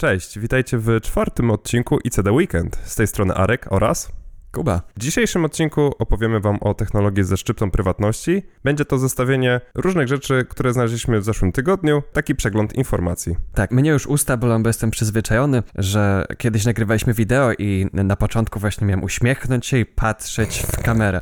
Cześć, witajcie w czwartym odcinku ICD Weekend. Z tej strony Arek oraz Kuba. W dzisiejszym odcinku opowiemy Wam o technologii ze szczyptą prywatności. Będzie to zestawienie różnych rzeczy, które znaleźliśmy w zeszłym tygodniu, taki przegląd informacji. Tak, mnie już usta bolą, bo jestem przyzwyczajony, że kiedyś nagrywaliśmy wideo i na początku właśnie miałem uśmiechnąć się i patrzeć w kamerę.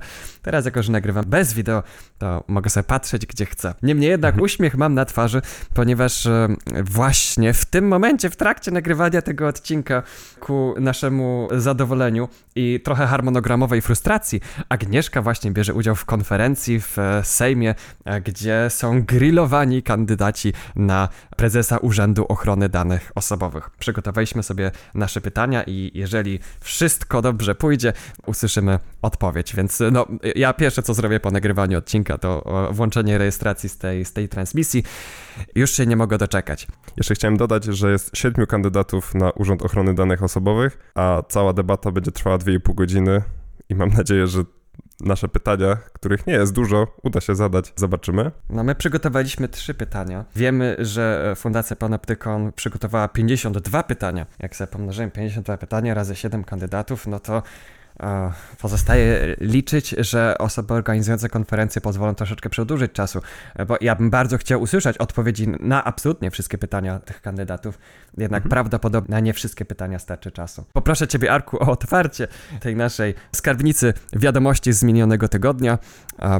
Teraz, jako że nagrywam bez wideo, to mogę sobie patrzeć gdzie chcę. Niemniej jednak mhm. uśmiech mam na twarzy, ponieważ e, właśnie w tym momencie, w trakcie nagrywania tego odcinka, ku naszemu zadowoleniu i trochę harmonogramowej frustracji, Agnieszka właśnie bierze udział w konferencji w e, Sejmie, e, gdzie są grillowani kandydaci na prezesa Urzędu Ochrony Danych Osobowych. Przygotowaliśmy sobie nasze pytania i jeżeli wszystko dobrze pójdzie, usłyszymy odpowiedź. Więc no, ja pierwsze co zrobię po nagrywaniu odcinka to włączenie rejestracji z tej, z tej transmisji. Już się nie mogę doczekać. Jeszcze chciałem dodać, że jest siedmiu kandydatów na Urząd Ochrony Danych Osobowych, a cała debata będzie trwała 2,5 godziny i mam nadzieję, że nasze pytania, których nie jest dużo, uda się zadać. Zobaczymy. No my przygotowaliśmy trzy pytania. Wiemy, że Fundacja Panoptykon przygotowała 52 pytania. Jak sobie pomnożymy 52 pytania razy 7 kandydatów, no to Pozostaje liczyć, że osoby organizujące konferencję pozwolą troszeczkę przedłużyć czasu, bo ja bym bardzo chciał usłyszeć odpowiedzi na absolutnie wszystkie pytania tych kandydatów, jednak mhm. prawdopodobnie na nie wszystkie pytania starczy czasu. Poproszę Ciebie, Arku, o otwarcie tej naszej skarbnicy wiadomości z minionego tygodnia,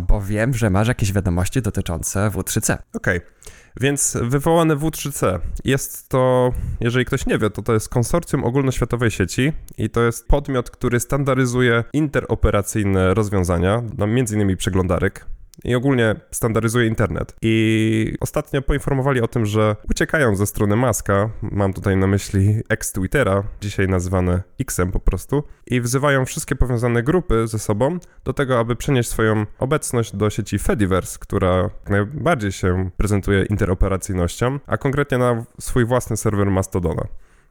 bo wiem, że masz jakieś wiadomości dotyczące W3C. Okej. Okay. Więc wywołane W3C jest to, jeżeli ktoś nie wie, to to jest konsorcjum ogólnoświatowej sieci i to jest podmiot, który standaryzuje interoperacyjne rozwiązania, no, między innymi przeglądarek, i ogólnie standaryzuje internet. I ostatnio poinformowali o tym, że uciekają ze strony Maska, mam tutaj na myśli ex-Twittera, dzisiaj nazywane Xem po prostu, i wzywają wszystkie powiązane grupy ze sobą do tego, aby przenieść swoją obecność do sieci Fediverse, która najbardziej się prezentuje interoperacyjnością, a konkretnie na swój własny serwer Mastodona.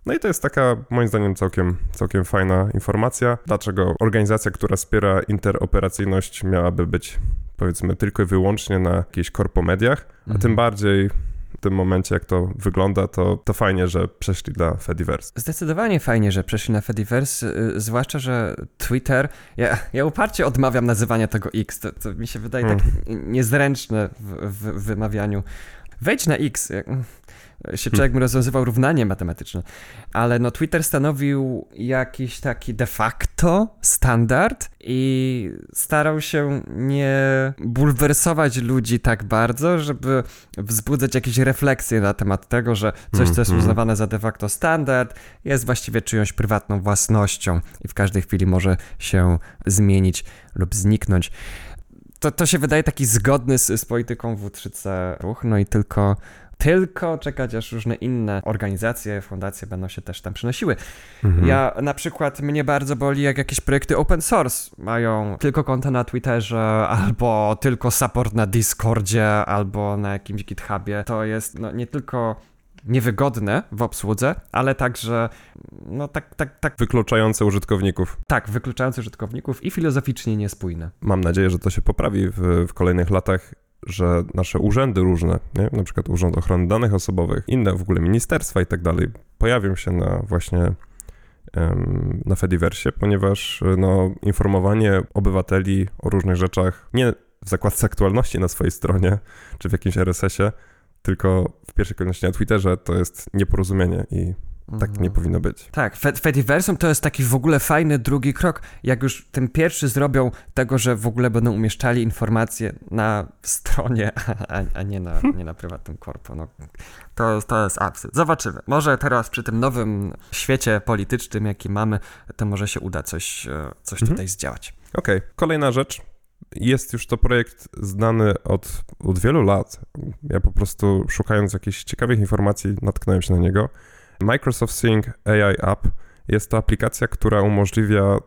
No i to jest taka, moim zdaniem, całkiem, całkiem fajna informacja, dlaczego organizacja, która wspiera interoperacyjność, miałaby być powiedzmy tylko i wyłącznie na jakichś korpomediach, a mhm. tym bardziej w tym momencie, jak to wygląda, to, to fajnie, że przeszli na Fediverse. Zdecydowanie fajnie, że przeszli na Fediverse, y, zwłaszcza, że Twitter, ja, ja uparcie odmawiam nazywania tego X, to, to mi się wydaje tak hmm. niezręczne w, w, w wymawianiu. Wejdź na X się człowiek mu rozwiązywał równanie matematyczne. Ale no Twitter stanowił jakiś taki de facto standard i starał się nie bulwersować ludzi tak bardzo, żeby wzbudzać jakieś refleksje na temat tego, że coś, co jest mhm. uznawane za de facto standard, jest właściwie czyjąś prywatną własnością i w każdej chwili może się zmienić lub zniknąć. To, to się wydaje taki zgodny z, z polityką W3C ruch, no i tylko tylko czekać, aż różne inne organizacje, fundacje będą się też tam przynosiły. Mhm. Ja na przykład mnie bardzo boli, jak jakieś projekty open source mają tylko konta na Twitterze, albo tylko support na Discordzie, albo na jakimś GitHubie. To jest no, nie tylko niewygodne w obsłudze, ale także no tak, tak, tak. Wykluczające użytkowników. Tak, wykluczające użytkowników i filozoficznie niespójne. Mam nadzieję, że to się poprawi w, w kolejnych latach że nasze urzędy różne, nie? na przykład Urząd Ochrony Danych Osobowych, inne w ogóle ministerstwa i tak dalej, pojawią się na właśnie na Fediversie, ponieważ no, informowanie obywateli o różnych rzeczach nie w zakładce aktualności na swojej stronie czy w jakimś RSS-ie, tylko w pierwszej kolejności na Twitterze to jest nieporozumienie i tak nie mhm. powinno być. Tak, Fediversum to jest taki w ogóle fajny drugi krok. Jak już ten pierwszy zrobią tego, że w ogóle będą umieszczali informacje na stronie, a, a nie, na, nie na prywatnym korpo. No, to, to jest absurd. Zobaczymy. Może teraz przy tym nowym świecie politycznym, jaki mamy, to może się uda coś, e, coś mhm. tutaj zdziałać. Okej, okay. kolejna rzecz. Jest już to projekt znany od, od wielu lat. Ja po prostu szukając jakichś ciekawych informacji natknąłem się na niego. Microsoft Sync AI App jest to aplikacja, która umożliwia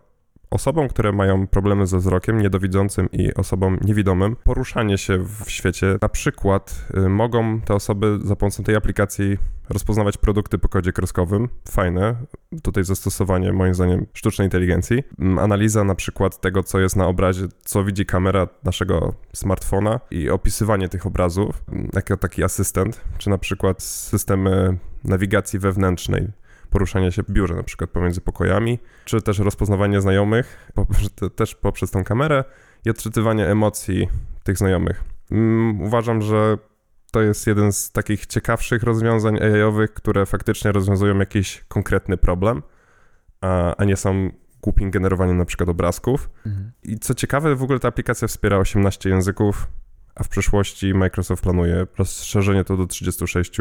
osobom, które mają problemy ze wzrokiem, niedowidzącym i osobom niewidomym, poruszanie się w świecie. Na przykład y, mogą te osoby za pomocą tej aplikacji rozpoznawać produkty po kodzie kreskowym. Fajne. Tutaj zastosowanie, moim zdaniem, sztucznej inteligencji. Mm, analiza na przykład tego, co jest na obrazie, co widzi kamera naszego smartfona i opisywanie tych obrazów mm, jako taki asystent, czy na przykład systemy nawigacji wewnętrznej poruszanie się w biurze, na przykład pomiędzy pokojami, czy też rozpoznawanie znajomych, też poprzez tą kamerę i odczytywanie emocji tych znajomych. Mm, uważam, że to jest jeden z takich ciekawszych rozwiązań AI-owych, które faktycznie rozwiązują jakiś konkretny problem, a, a nie są głupim generowaniem na przykład obrazków. Mhm. I co ciekawe, w ogóle ta aplikacja wspiera 18 języków, a w przyszłości Microsoft planuje rozszerzenie to do 36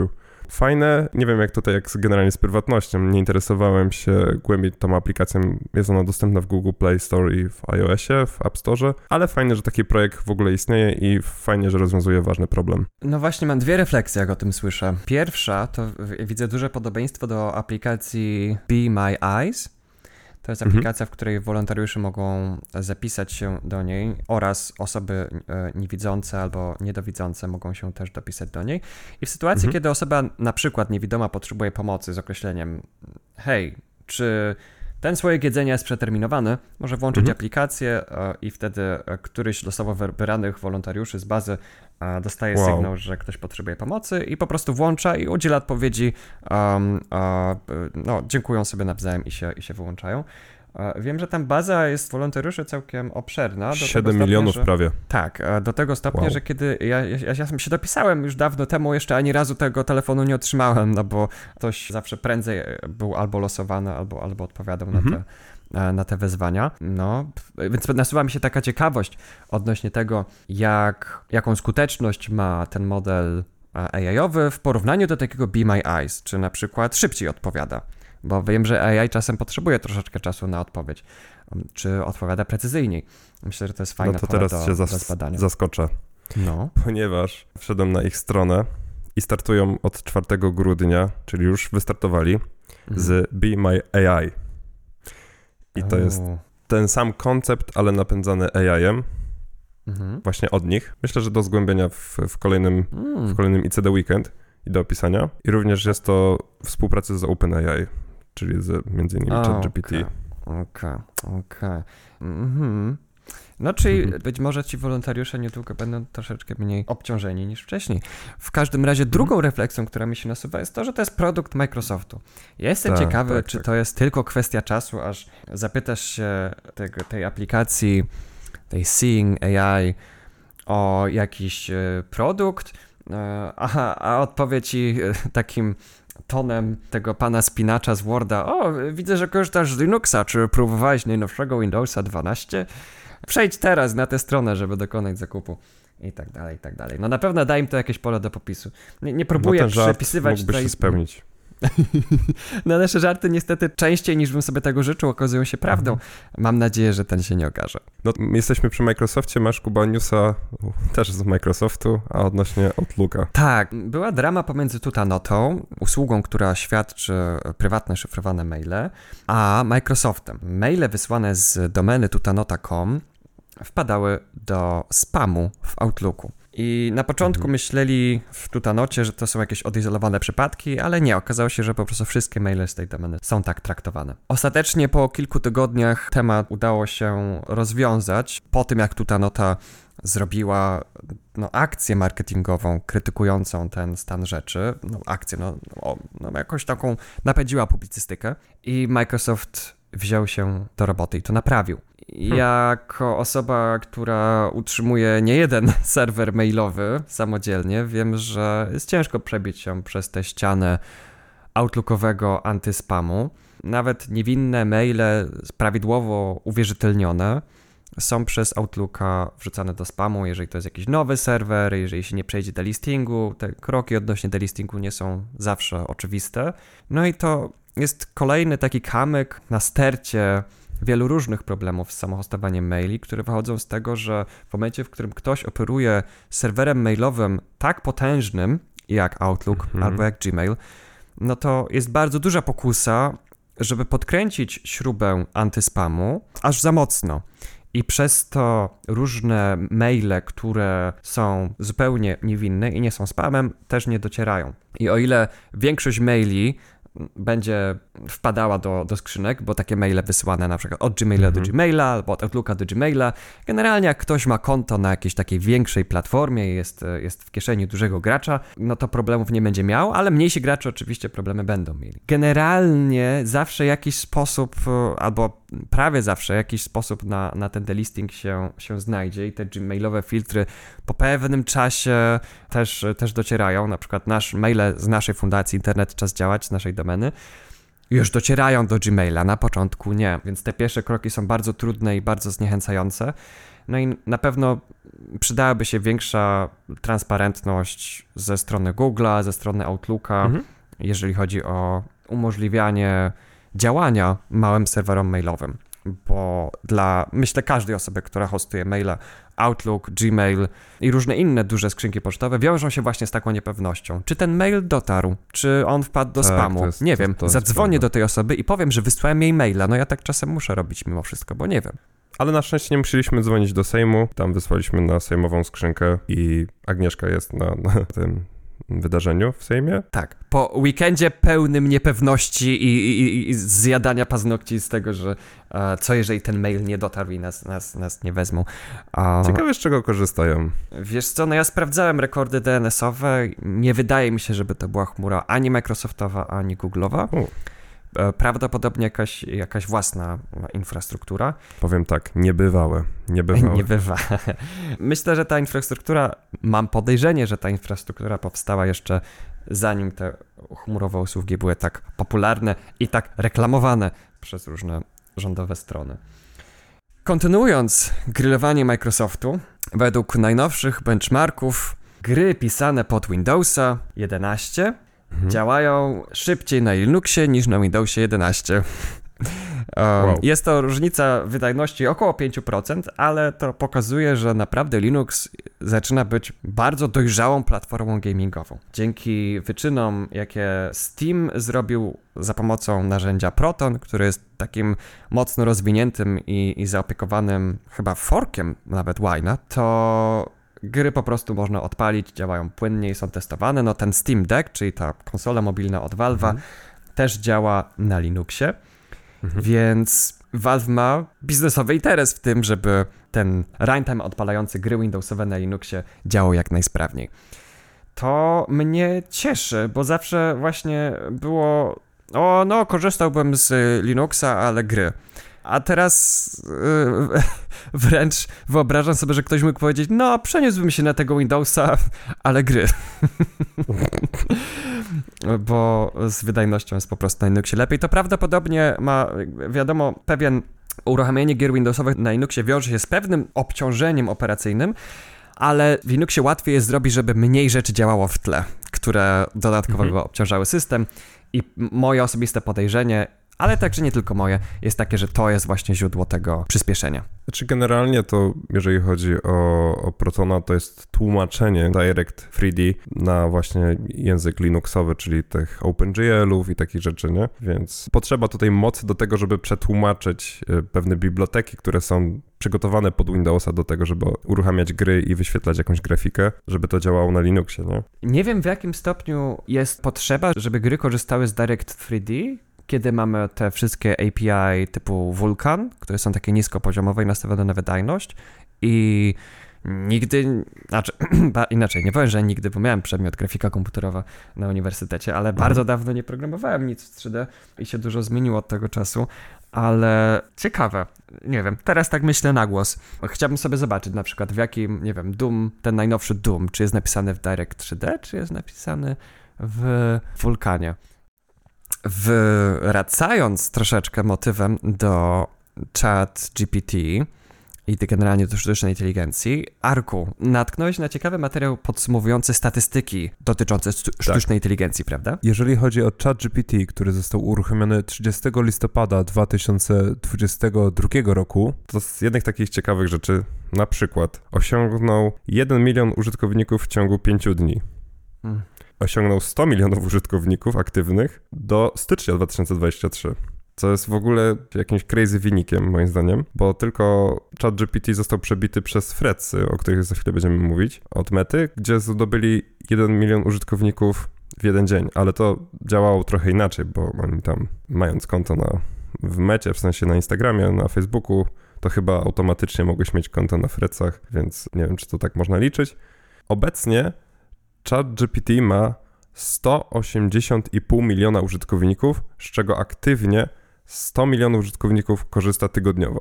fajne. Nie wiem, jak tutaj, jak generalnie z prywatnością. Nie interesowałem się głębiej tą aplikacją. Jest ona dostępna w Google Play Store i w iOSie, w App Store, ale fajnie, że taki projekt w ogóle istnieje i fajnie, że rozwiązuje ważny problem. No właśnie, mam dwie refleksje, jak o tym słyszę. Pierwsza to widzę duże podobieństwo do aplikacji Be My Eyes to jest mhm. aplikacja, w której wolontariusze mogą zapisać się do niej oraz osoby e, niewidzące albo niedowidzące mogą się też dopisać do niej. I w sytuacji, mhm. kiedy osoba na przykład niewidoma potrzebuje pomocy z określeniem hej, czy ten słojek jedzenia jest przeterminowany, może włączyć mhm. aplikację e, i wtedy e, któryś losowo wybranych wolontariuszy z bazy dostaje wow. sygnał, że ktoś potrzebuje pomocy i po prostu włącza i udziela odpowiedzi, um, no, dziękują sobie nawzajem i się, i się wyłączają. Wiem, że tam baza jest wolontariuszy całkiem obszerna. 7 milionów że, prawie. Tak, do tego stopnia, wow. że kiedy ja, ja, ja się dopisałem już dawno temu, jeszcze ani razu tego telefonu nie otrzymałem, no bo ktoś zawsze prędzej był albo losowany, albo, albo odpowiadał mhm. na te E, na te wezwania. No, więc nasuwa mi się taka ciekawość odnośnie tego, jak, jaką skuteczność ma ten model e, AI-owy w porównaniu do takiego Be My Eyes, czy na przykład szybciej odpowiada. Bo wiem, że AI czasem potrzebuje troszeczkę czasu na odpowiedź, czy odpowiada precyzyjniej. Myślę, że to jest fajne No to teraz do, się zas- zaskoczę. No. Ponieważ wszedłem na ich stronę i startują od 4 grudnia, czyli już wystartowali mhm. z Be My AI. I to jest ten sam koncept, ale napędzany AI-em. Mhm. Właśnie od nich. Myślę, że do zgłębienia w, w, kolejnym, mm. w kolejnym ICD Weekend i do opisania. I również jest to współpraca z OpenAI, czyli z między innymi ChatGPT. Okej, okej, okej. Okay. okay. Mhm. No, czyli mhm. być może ci wolontariusze niedługo będą troszeczkę mniej obciążeni niż wcześniej. W każdym razie mhm. drugą refleksją, która mi się nasuwa, jest to, że to jest produkt Microsoftu. Ja jestem tak, ciekawy, tak, czy tak. to jest tylko kwestia czasu, aż zapytasz się tego, tej aplikacji, tej Seeing AI o jakiś e, produkt, e, a, a odpowie ci e, takim tonem tego pana spinacza z Worda. O, widzę, że korzystasz z Linuxa. Czy próbowałeś najnowszego Windowsa 12? Przejdź teraz na tę stronę, żeby dokonać zakupu. I tak dalej, i tak dalej. No na pewno da im to jakieś pole do popisu. Nie, nie próbuję no przepisywać tutaj... się spełnić. no nasze żarty niestety częściej niż bym sobie tego życzył okazują się prawdą. Mhm. Mam nadzieję, że ten się nie okaże. No jesteśmy przy Microsoftie, masz Kuba newsa też z Microsoftu, a odnośnie Outlooka. Tak, była drama pomiędzy Tutanotą, usługą, która świadczy prywatne szyfrowane maile, a Microsoftem. Maile wysłane z domeny tutanota.com wpadały do spamu w Outlooku. I na początku mhm. myśleli w Tutanocie, że to są jakieś odizolowane przypadki, ale nie, okazało się, że po prostu wszystkie maile z tej domeny są tak traktowane. Ostatecznie po kilku tygodniach temat udało się rozwiązać. Po tym, jak Tutanota zrobiła no, akcję marketingową krytykującą ten stan rzeczy, no akcję, no, no, no jakoś taką napędziła publicystykę i Microsoft wziął się do roboty i to naprawił. Hmm. Jako osoba, która utrzymuje nie jeden serwer mailowy samodzielnie, wiem, że jest ciężko przebić się przez tę ścianę outlookowego antyspamu. Nawet niewinne maile prawidłowo uwierzytelnione są przez Outlooka wrzucane do spamu, jeżeli to jest jakiś nowy serwer, jeżeli się nie przejdzie delistingu. Te kroki odnośnie delistingu nie są zawsze oczywiste. No i to jest kolejny taki kamyk na stercie wielu różnych problemów z samohostowaniem maili, które wychodzą z tego, że w momencie, w którym ktoś operuje serwerem mailowym tak potężnym jak Outlook mhm. albo jak Gmail, no to jest bardzo duża pokusa, żeby podkręcić śrubę antyspamu aż za mocno. I przez to różne maile, które są zupełnie niewinne i nie są spamem, też nie docierają. I o ile większość maili będzie wpadała do, do skrzynek, bo takie maile wysyłane na przykład od Gmaila mhm. do Gmaila albo od Outlooka do Gmaila. Generalnie jak ktoś ma konto na jakiejś takiej większej platformie i jest, jest w kieszeni dużego gracza, no to problemów nie będzie miał, ale mniejsi gracze oczywiście problemy będą mieli. Generalnie zawsze jakiś sposób, e, albo prawie zawsze jakiś sposób na, na ten delisting się, się znajdzie i te Gmailowe filtry po pewnym czasie też, też docierają. Na przykład nasz maile z naszej fundacji Internet Czas Działać, z naszej domeny, już docierają do Gmaila. Na początku nie, więc te pierwsze kroki są bardzo trudne i bardzo zniechęcające. No i na pewno przydałaby się większa transparentność ze strony Google'a, ze strony Outlooka, mhm. jeżeli chodzi o umożliwianie działania małym serwerom mailowym. Bo dla, myślę, każdej osoby, która hostuje maila, Outlook, Gmail i różne inne duże skrzynki pocztowe wiążą się właśnie z taką niepewnością. Czy ten mail dotarł? Czy on wpadł do tak, spamu? Jest, nie wiem. To Zadzwonię do tej osoby i powiem, że wysłałem jej maila. No ja tak czasem muszę robić mimo wszystko, bo nie wiem. Ale na szczęście nie musieliśmy dzwonić do Sejmu. Tam wysłaliśmy na sejmową skrzynkę i Agnieszka jest na, na tym wydarzeniu w Sejmie. Tak, po weekendzie pełnym niepewności i, i, i zjadania paznokci z tego, że e, co jeżeli ten mail nie dotarł i nas, nas, nas nie wezmą. A, Ciekawe z czego korzystają. Wiesz co, no ja sprawdzałem rekordy DNS-owe, nie wydaje mi się, żeby to była chmura ani Microsoftowa, ani Google'owa. U. E, prawdopodobnie jakaś, jakaś własna infrastruktura. Powiem tak, niebywałe. Niebywałe. Nie bywa. Myślę, że ta infrastruktura, mam podejrzenie, że ta infrastruktura powstała jeszcze zanim te chmurowe usługi były tak popularne i tak reklamowane przez różne rządowe strony. Kontynuując grillowanie Microsoftu, według najnowszych benchmarków gry pisane pod Windowsa 11 mhm. działają szybciej na Linuxie niż na Windowsie 11. Um, wow. Jest to różnica wydajności około 5%, ale to pokazuje, że naprawdę Linux zaczyna być bardzo dojrzałą platformą gamingową. Dzięki wyczynom, jakie Steam zrobił za pomocą narzędzia Proton, który jest takim mocno rozwiniętym i, i zaopiekowanym chyba forkiem nawet Wine'a, to gry po prostu można odpalić, działają płynnie i są testowane. No ten Steam Deck, czyli ta konsola mobilna od Valve'a, mhm. też działa na Linuxie, mhm. więc Valve ma biznesowy interes w tym, żeby ten runtime odpalający gry Windowsowe na Linuxie działał jak najsprawniej. To mnie cieszy, bo zawsze właśnie było o, no, korzystałbym z Linuxa, ale gry. A teraz yy, wręcz wyobrażam sobie, że ktoś mógł powiedzieć, no przeniósłbym się na tego Windowsa, ale gry. Bo z wydajnością jest po prostu na Linuxie lepiej. To prawdopodobnie ma, wiadomo, pewien uruchamianie gier Windowsowych na Linuxie wiąże się z pewnym obciążeniem operacyjnym, ale w Linuxie łatwiej jest zrobić, żeby mniej rzeczy działało w tle, które dodatkowo mhm. obciążały system. I moje osobiste podejrzenie ale także nie tylko moje, jest takie, że to jest właśnie źródło tego przyspieszenia. Znaczy generalnie to, jeżeli chodzi o, o Protona, to jest tłumaczenie Direct 3D na właśnie język Linuxowy, czyli tych OpenGL-ów i takich rzeczy, nie? Więc potrzeba tutaj mocy do tego, żeby przetłumaczyć y, pewne biblioteki, które są przygotowane pod Windowsa do tego, żeby uruchamiać gry i wyświetlać jakąś grafikę, żeby to działało na Linuxie, nie? Nie wiem w jakim stopniu jest potrzeba, żeby gry korzystały z Direct 3D, kiedy mamy te wszystkie API typu Vulkan, które są takie niskopoziomowe i nastawione na wydajność i nigdy, znaczy inaczej, nie powiem, że nigdy, bo miałem przedmiot grafika komputerowa na uniwersytecie, ale mhm. bardzo dawno nie programowałem nic w 3D i się dużo zmieniło od tego czasu, ale ciekawe, nie wiem, teraz tak myślę na głos. Chciałbym sobie zobaczyć na przykład w jakim, nie wiem, Doom, ten najnowszy Doom, czy jest napisany w Direct 3D, czy jest napisany w Vulkanie wracając troszeczkę motywem do chat GPT i generalnie do sztucznej inteligencji, Arku, natknąłeś na ciekawy materiał podsumowujący statystyki dotyczące sztucznej tak. inteligencji, prawda? Jeżeli chodzi o chat GPT, który został uruchomiony 30 listopada 2022 roku, to z jednych takich ciekawych rzeczy, na przykład osiągnął 1 milion użytkowników w ciągu 5 dni. Hmm osiągnął 100 milionów użytkowników aktywnych do stycznia 2023 co jest w ogóle jakimś crazy wynikiem, moim zdaniem, bo tylko ChatGPT został przebity przez Fredsy, o których za chwilę będziemy mówić, od Mety, gdzie zdobyli 1 milion użytkowników w jeden dzień, ale to działało trochę inaczej, bo oni tam, mając konto na, w mecie, w sensie na Instagramie, na Facebooku, to chyba automatycznie mogłeś mieć konto na Frecach, więc nie wiem, czy to tak można liczyć. Obecnie ChatGPT ma 180,5 miliona użytkowników, z czego aktywnie 100 milionów użytkowników korzysta tygodniowo.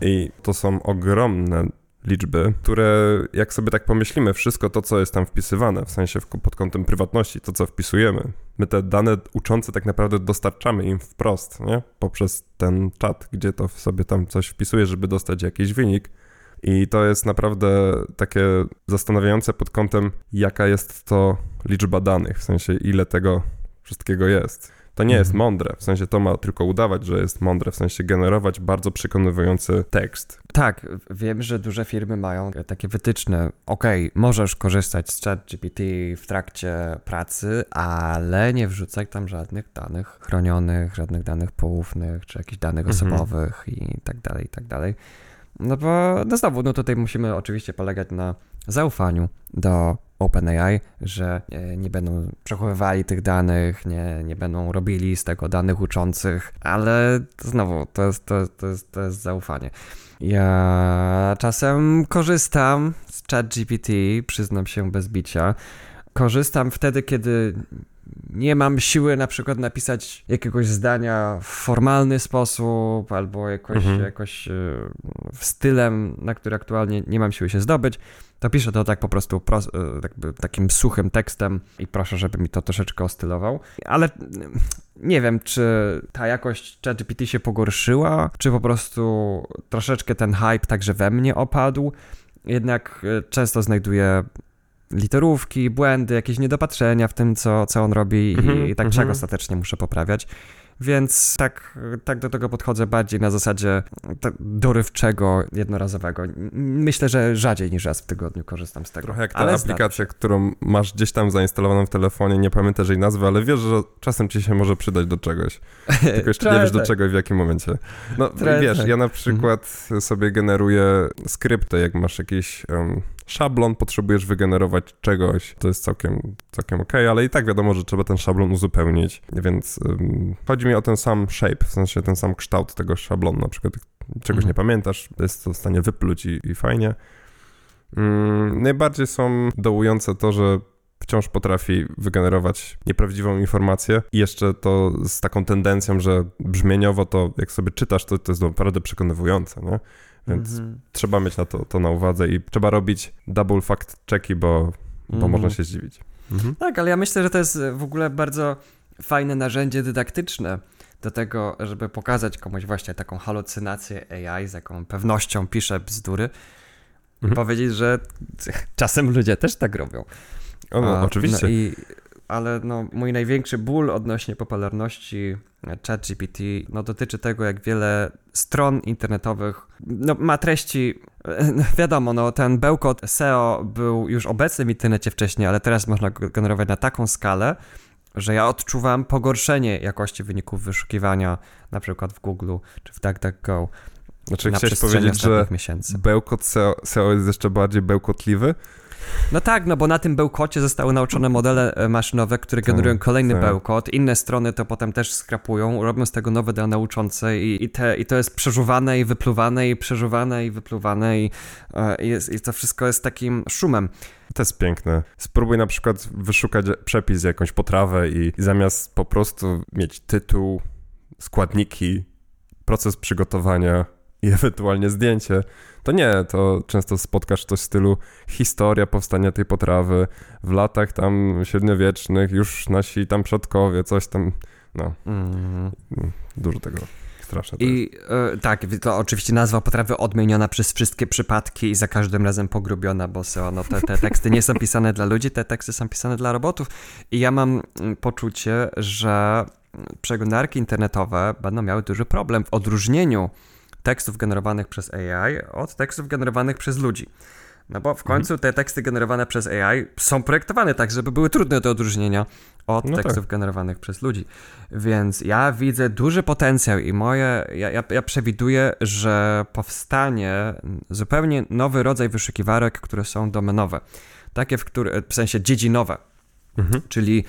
I to są ogromne liczby, które jak sobie tak pomyślimy, wszystko to, co jest tam wpisywane, w sensie pod kątem prywatności, to, co wpisujemy, my te dane uczące tak naprawdę dostarczamy im wprost, nie? Poprzez ten czat, gdzie to sobie tam coś wpisuje, żeby dostać jakiś wynik. I to jest naprawdę takie zastanawiające pod kątem, jaka jest to liczba danych, w sensie ile tego wszystkiego jest. To nie jest mhm. mądre, w sensie to ma tylko udawać, że jest mądre, w sensie generować bardzo przekonywujący tekst. Tak, wiem, że duże firmy mają takie wytyczne. Okej, okay, możesz korzystać z ChatGPT w trakcie pracy, ale nie wrzucaj tam żadnych danych chronionych, żadnych danych poufnych, czy jakichś danych mhm. osobowych i tak dalej, i tak dalej. No bo, no znowu, no tutaj musimy oczywiście polegać na zaufaniu do OpenAI, że nie będą przechowywali tych danych, nie, nie będą robili z tego danych uczących, ale znowu, to jest, to, to, jest, to jest zaufanie. Ja czasem korzystam z ChatGPT, przyznam się bez bicia. Korzystam wtedy, kiedy nie mam siły na przykład napisać jakiegoś zdania w formalny sposób albo jakoś, mhm. jakoś w stylem, na który aktualnie nie mam siły się zdobyć, to piszę to tak po prostu pros, e, takim suchym tekstem i proszę, żeby mi to troszeczkę ostylował. Ale nie wiem, czy ta jakość ChatGPT się pogorszyła, czy po prostu troszeczkę ten hype także we mnie opadł. Jednak często znajduję literówki, błędy, jakieś niedopatrzenia w tym, co, co on robi mm -hmm, i, tak mm -hmm. ostatecznie muszę poprawiać. Więc tak, tak do tego podchodzę bardziej na zasadzie dorywczego, jednorazowego. Myślę, że rzadziej niż raz w tygodniu korzystam z tego. Trochę jak ta ale aplikacja, którą masz gdzieś tam zainstalowaną w telefonie, nie pamiętasz jej nazwy, ale wiesz, że czasem ci się może przydać do czegoś. Tylko jeszcze nie wiesz do tak. czego i w jakim momencie. No wiesz, tak. ja na przykład mhm. sobie generuję skrypty, jak masz jakiś um, szablon, potrzebujesz wygenerować czegoś, to jest całkiem, całkiem ok, ale i tak wiadomo, że trzeba ten szablon uzupełnić, więc chodzi mi o ten sam shape, w sensie ten sam kształt tego szablonu, na przykład czegoś mhm. nie pamiętasz, jest to w stanie wypluć i, i fajnie. Mm, najbardziej są dołujące to, że wciąż potrafi wygenerować nieprawdziwą informację i jeszcze to z taką tendencją, że brzmieniowo to jak sobie czytasz, to, to jest naprawdę przekonywujące, nie? Więc mm -hmm. trzeba mieć na to, to na uwadze i trzeba robić double fact checki, bo, bo mm -hmm. można się zdziwić. Mhm. Tak, ale ja myślę, że to jest w ogóle bardzo fajne narzędzie dydaktyczne do tego, żeby pokazać komuś właśnie taką halucynację AI, z jaką pewnością pisze bzdury mhm. powiedzieć, że czasem ludzie też tak robią. O, no, A, oczywiście. No i, ale no, mój największy ból odnośnie popularności ChatGPT no, dotyczy tego, jak wiele stron internetowych no, ma treści. No, wiadomo, no, ten bełkot SEO był już obecny w internecie wcześniej, ale teraz można go generować na taką skalę, że ja odczuwam pogorszenie jakości wyników wyszukiwania, na przykład w Google czy w DuckDuckGo. Znaczy, chciałeś powiedzieć, że miesięcy. bełkot SEO, SEO jest jeszcze bardziej bełkotliwy? No tak, no bo na tym bełkocie zostały nauczone modele e, maszynowe, które tak, generują kolejny tak. bełkot. Inne strony to potem też skrapują, robią z tego nowe dane uczące i, i, te, i to jest przeżuwane i wypluwane i przeżuwane i wypluwane i, e, i, jest, i to wszystko jest takim szumem. To jest piękne. Spróbuj na przykład wyszukać przepis, jakąś potrawę i zamiast po prostu mieć tytuł, składniki, proces przygotowania i ewentualnie zdjęcie, to nie, to często spotkasz coś w stylu historia powstania tej potrawy w latach tam średniowiecznych, już nasi tam przodkowie, coś tam, no. Mm. Dużo tego. Straszne I y, tak, to oczywiście nazwa potrawy odmieniona przez wszystkie przypadki i za każdym razem pogrubiona, bo są, no, te, te teksty nie są pisane dla ludzi, te teksty są pisane dla robotów. I ja mam mm, poczucie, że przeglądarki internetowe będą miały duży problem w odróżnieniu tekstów generowanych przez AI od tekstów generowanych przez ludzi. No bo w mhm. końcu te teksty generowane przez AI są projektowane tak, żeby były trudne do odróżnienia od no tekstów tak. generowanych przez ludzi. Więc ja widzę duży potencjał i moje, ja, ja, ja, przewiduję, że powstanie zupełnie nowy rodzaj wyszukiwarek, które są domenowe. Takie, w, które, w sensie dziedzinowe. Mhm. Czyli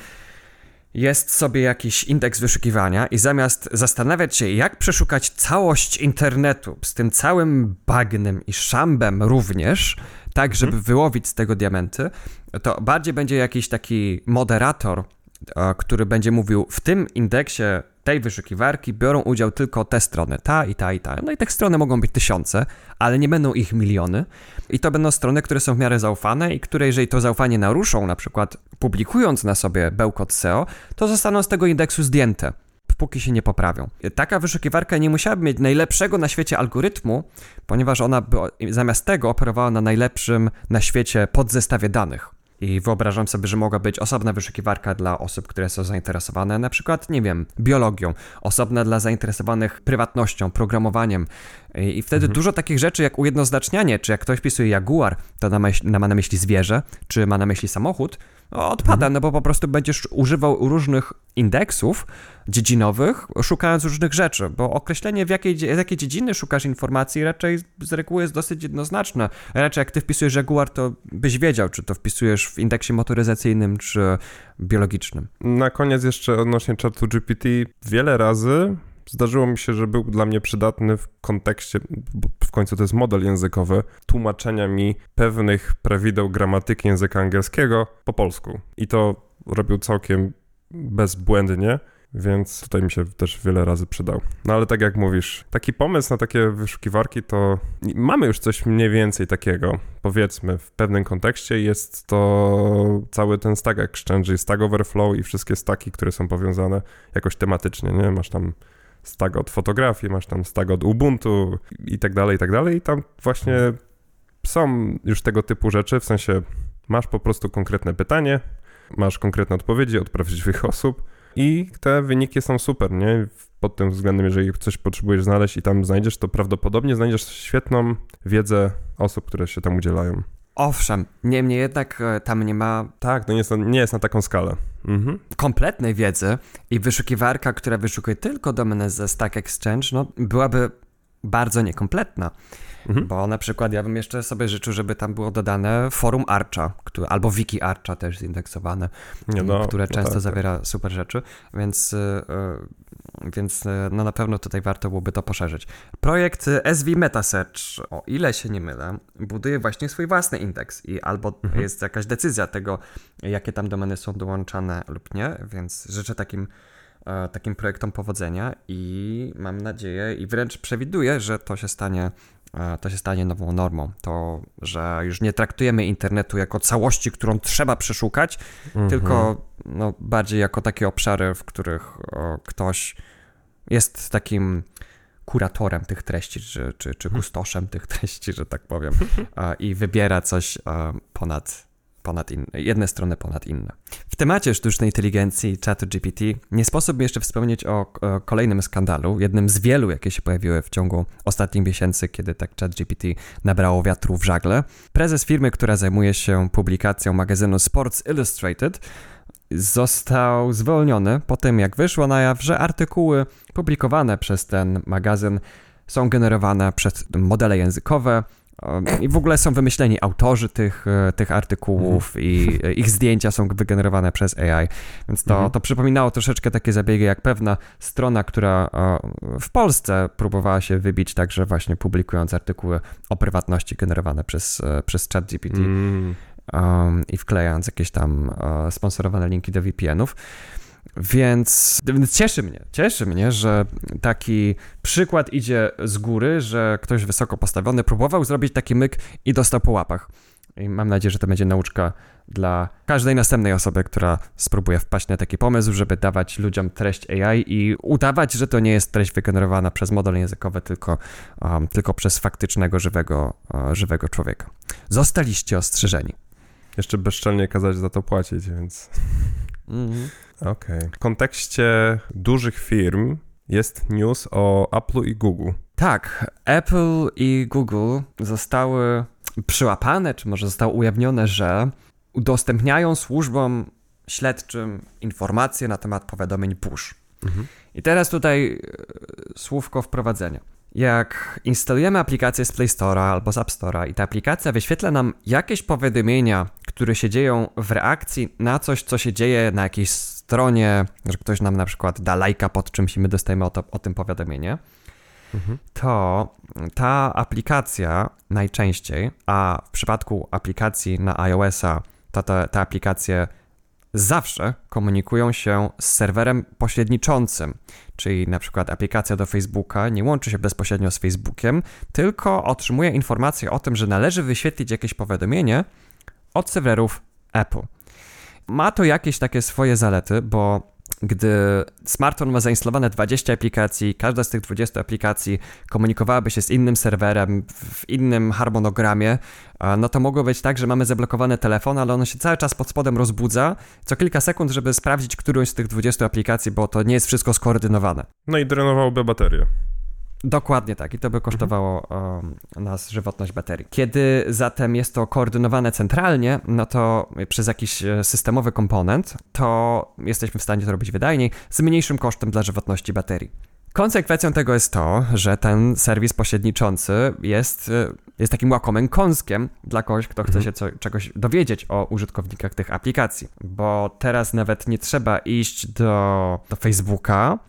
jest sobie jakiś indeks wyszukiwania i zamiast zastanawiać się, jak przeszukać całość internetu z tym całym bagnem i szambem również, tak żeby mhm. wyłowić z tego diamenty, to bardziej będzie jakiś taki moderator, który będzie mówił w tym indeksie tej wyszukiwarki biorą udział tylko te strony, ta i ta i ta. No i tych stron mogą być tysiące, ale nie będą ich miliony. I to będą strony, które są w miarę zaufane i które, jeżeli to zaufanie naruszą, na przykład publikując na sobie bełkot SEO, to zostaną z tego indeksu zdjęte póki się nie poprawią. Taka wyszukiwarka nie musiałaby mieć najlepszego na świecie algorytmu, ponieważ ona by zamiast tego operowała na najlepszym na świecie podzestawie danych. I wyobrażam sobie, że mogła być osobna wyszukiwarka dla osób, które są zainteresowane na przykład, nie wiem, biologią, osobna dla zainteresowanych prywatnością, programowaniem. I wtedy mhm. dużo takich rzeczy jak ujednoznacznianie, czy jak ktoś pisuje jaguar, to ma na myśli zwierzę, czy ma na myśli samochód, odpada, mhm. no bo po prostu będziesz używał różnych indeksów dziedzinowych, szukając różnych rzeczy, bo określenie w jakiej, z jakiej dziedziny szukasz informacji raczej z reguły jest dosyć jednoznaczne. Raczej jak ty wpisujesz Jaguar, to byś wiedział, czy to wpisujesz w indeksie motoryzacyjnym, czy biologicznym. Na koniec jeszcze odnośnie czatu GPT. Wiele razy zdarzyło mi się, że był dla mnie przydatny w kontekście, bo w końcu to jest model językowy, tłumaczenia mi pewnych prawideł gramatyki języka angielskiego po polsku. I to robił całkiem bezbłędnie. Więc tutaj mi się też wiele razy przydał. No ale tak jak mówisz, taki pomysł na takie wyszukiwarki to mamy już coś mniej więcej takiego. Powiedzmy, w pewnym kontekście jest to cały ten stack exchange, stack overflow i wszystkie staki, które są powiązane jakoś tematycznie, nie? Masz tam stag od fotografii, masz tam stag od Ubuntu i tak dalej, i tak dalej. I tam właśnie są już tego typu rzeczy, w sensie masz po prostu konkretne pytanie, masz konkretne odpowiedzi od prawdziwych osób i te wyniki są super, nie? Pod tym względem, jeżeli coś potrzebujesz znaleźć i tam znajdziesz, to prawdopodobnie znajdziesz świetną wiedzę osób, które się tam udzielają. Owszem, niemniej jednak e, tam nie ma. Tak, to nie jest na, nie jest na taką skalę. Mhm. Kompletnej wiedzy i wyszukiwarka, która wyszukuje tylko domenę ze Stack Exchange, no, byłaby bardzo niekompletna. Mhm. Bo na przykład ja bym jeszcze sobie życzył, żeby tam było dodane forum Archa, który, albo wiki Archa też zindeksowane, no, które no często tak, zawiera tak. super rzeczy, więc, yy, więc yy, no na pewno tutaj warto byłoby to poszerzyć. Projekt SV Metasearch, o ile się nie mylę, buduje właśnie swój własny indeks i albo mhm. jest jakaś decyzja tego, jakie tam domeny są dołączane lub nie, więc życzę takim takim projektom powodzenia i mam nadzieję i wręcz przewiduję, że to się stanie to się stanie nową normą. To, że już nie traktujemy internetu jako całości, którą trzeba przeszukać, mhm. tylko no, bardziej jako takie obszary, w których o, ktoś jest takim kuratorem tych treści, czy, czy, czy kustoszem tych treści, że tak powiem, i wybiera coś ponad ponad inne, jedne strony ponad inne. W temacie sztucznej inteligencji czatu GPT nie sposób jeszcze wspomnieć o, kolejnym skandalu, jednym z wielu, jakie się pojawiły w ciągu ostatnich miesięcy, kiedy tak chat GPT nabrało wiatru w żagle. Prezes firmy, która zajmuje się publikacją magazynu Sports Illustrated, został zwolniony po tym, jak wyszło na jaw, że artykuły publikowane przez ten magazyn są generowane przez modele językowe, i w ogóle są wymyśleni autorzy tych, e, tych artykułów mhm. i e, ich zdjęcia są wygenerowane przez AI. Więc to, mhm. to przypominało troszeczkę takie zabiegi jak pewna strona, która w Polsce próbowała się wybić także właśnie publikując artykuły o prywatności generowane przez, e, przez ChatGPT mm. um, i wklejając jakieś tam sponsorowane linki do VPN-ów. Więc, więc cieszy mnie, cieszy mnie, że taki przykład idzie z góry, że ktoś wysoko postawiony próbował zrobić taki myk i dostał po łapach. I mam nadzieję, że to będzie nauczka dla każdej następnej osoby, która spróbuje wpaść na taki pomysł, żeby dawać ludziom treść AI i udawać, że to nie jest treść wygenerowana przez model językowy, tylko, um, tylko przez faktycznego, żywego, uh, żywego człowieka. Zostaliście ostrzeżeni. Jeszcze bezczelnie kazać za to płacić, więc... Mhm. Okej. Okay. W kontekście dużych firm jest news o Apple i Google. Tak, Apple i Google zostały przyłapane, czy może zostało ujawnione, że udostępniają służbom śledczym informacje na temat powiadomień push. Mhm. I teraz tutaj e, słówko wprowadzenia. Jak instalujemy aplikację z Play Store'a albo z App Store'a i ta aplikacja wyświetla nam jakieś powiadomienia, które się dzieją w reakcji na coś, co się dzieje na jakiejś stronie, że ktoś nam na przykład da lajka pod czymś i my dostajemy o, to, o tym powiadomienie, mhm. to ta aplikacja najczęściej, a w przypadku aplikacji na iOS-a, to te, te aplikacje zawsze komunikują się z serwerem pośredniczącym, czyli na przykład aplikacja do Facebooka nie łączy się bezpośrednio z Facebookiem, tylko otrzymuje informację o tym, że należy wyświetlić jakieś powiadomienie od serwerów Apple. Ma to jakieś takie swoje zalety, bo gdy smartfon ma zainstalowane 20 aplikacji, każda z tych 20 aplikacji komunikowałaby się z innym serwerem w innym harmonogramie, no to mogło być tak, że mamy zablokowany telefon, ale on się cały czas pod spodem rozbudza, co kilka sekund, żeby sprawdzić którąś z tych 20 aplikacji, bo to nie jest wszystko skoordynowane. No i drenowałoby baterię. Dokładnie tak, i to by kosztowało um, nas żywotność baterii. Kiedy zatem jest to koordynowane centralnie, no to przez jakiś e, systemowy komponent, to jesteśmy w stanie to robić wydajniej, z mniejszym kosztem dla żywotności baterii. Konsekwencją tego jest to, że ten serwis pośredniczący jest, e, jest takim łakomym kąskiem dla kogoś, kto chce mhm. się co, czegoś dowiedzieć o użytkownikach tych aplikacji. Bo teraz nawet nie trzeba iść do, do Facebooka,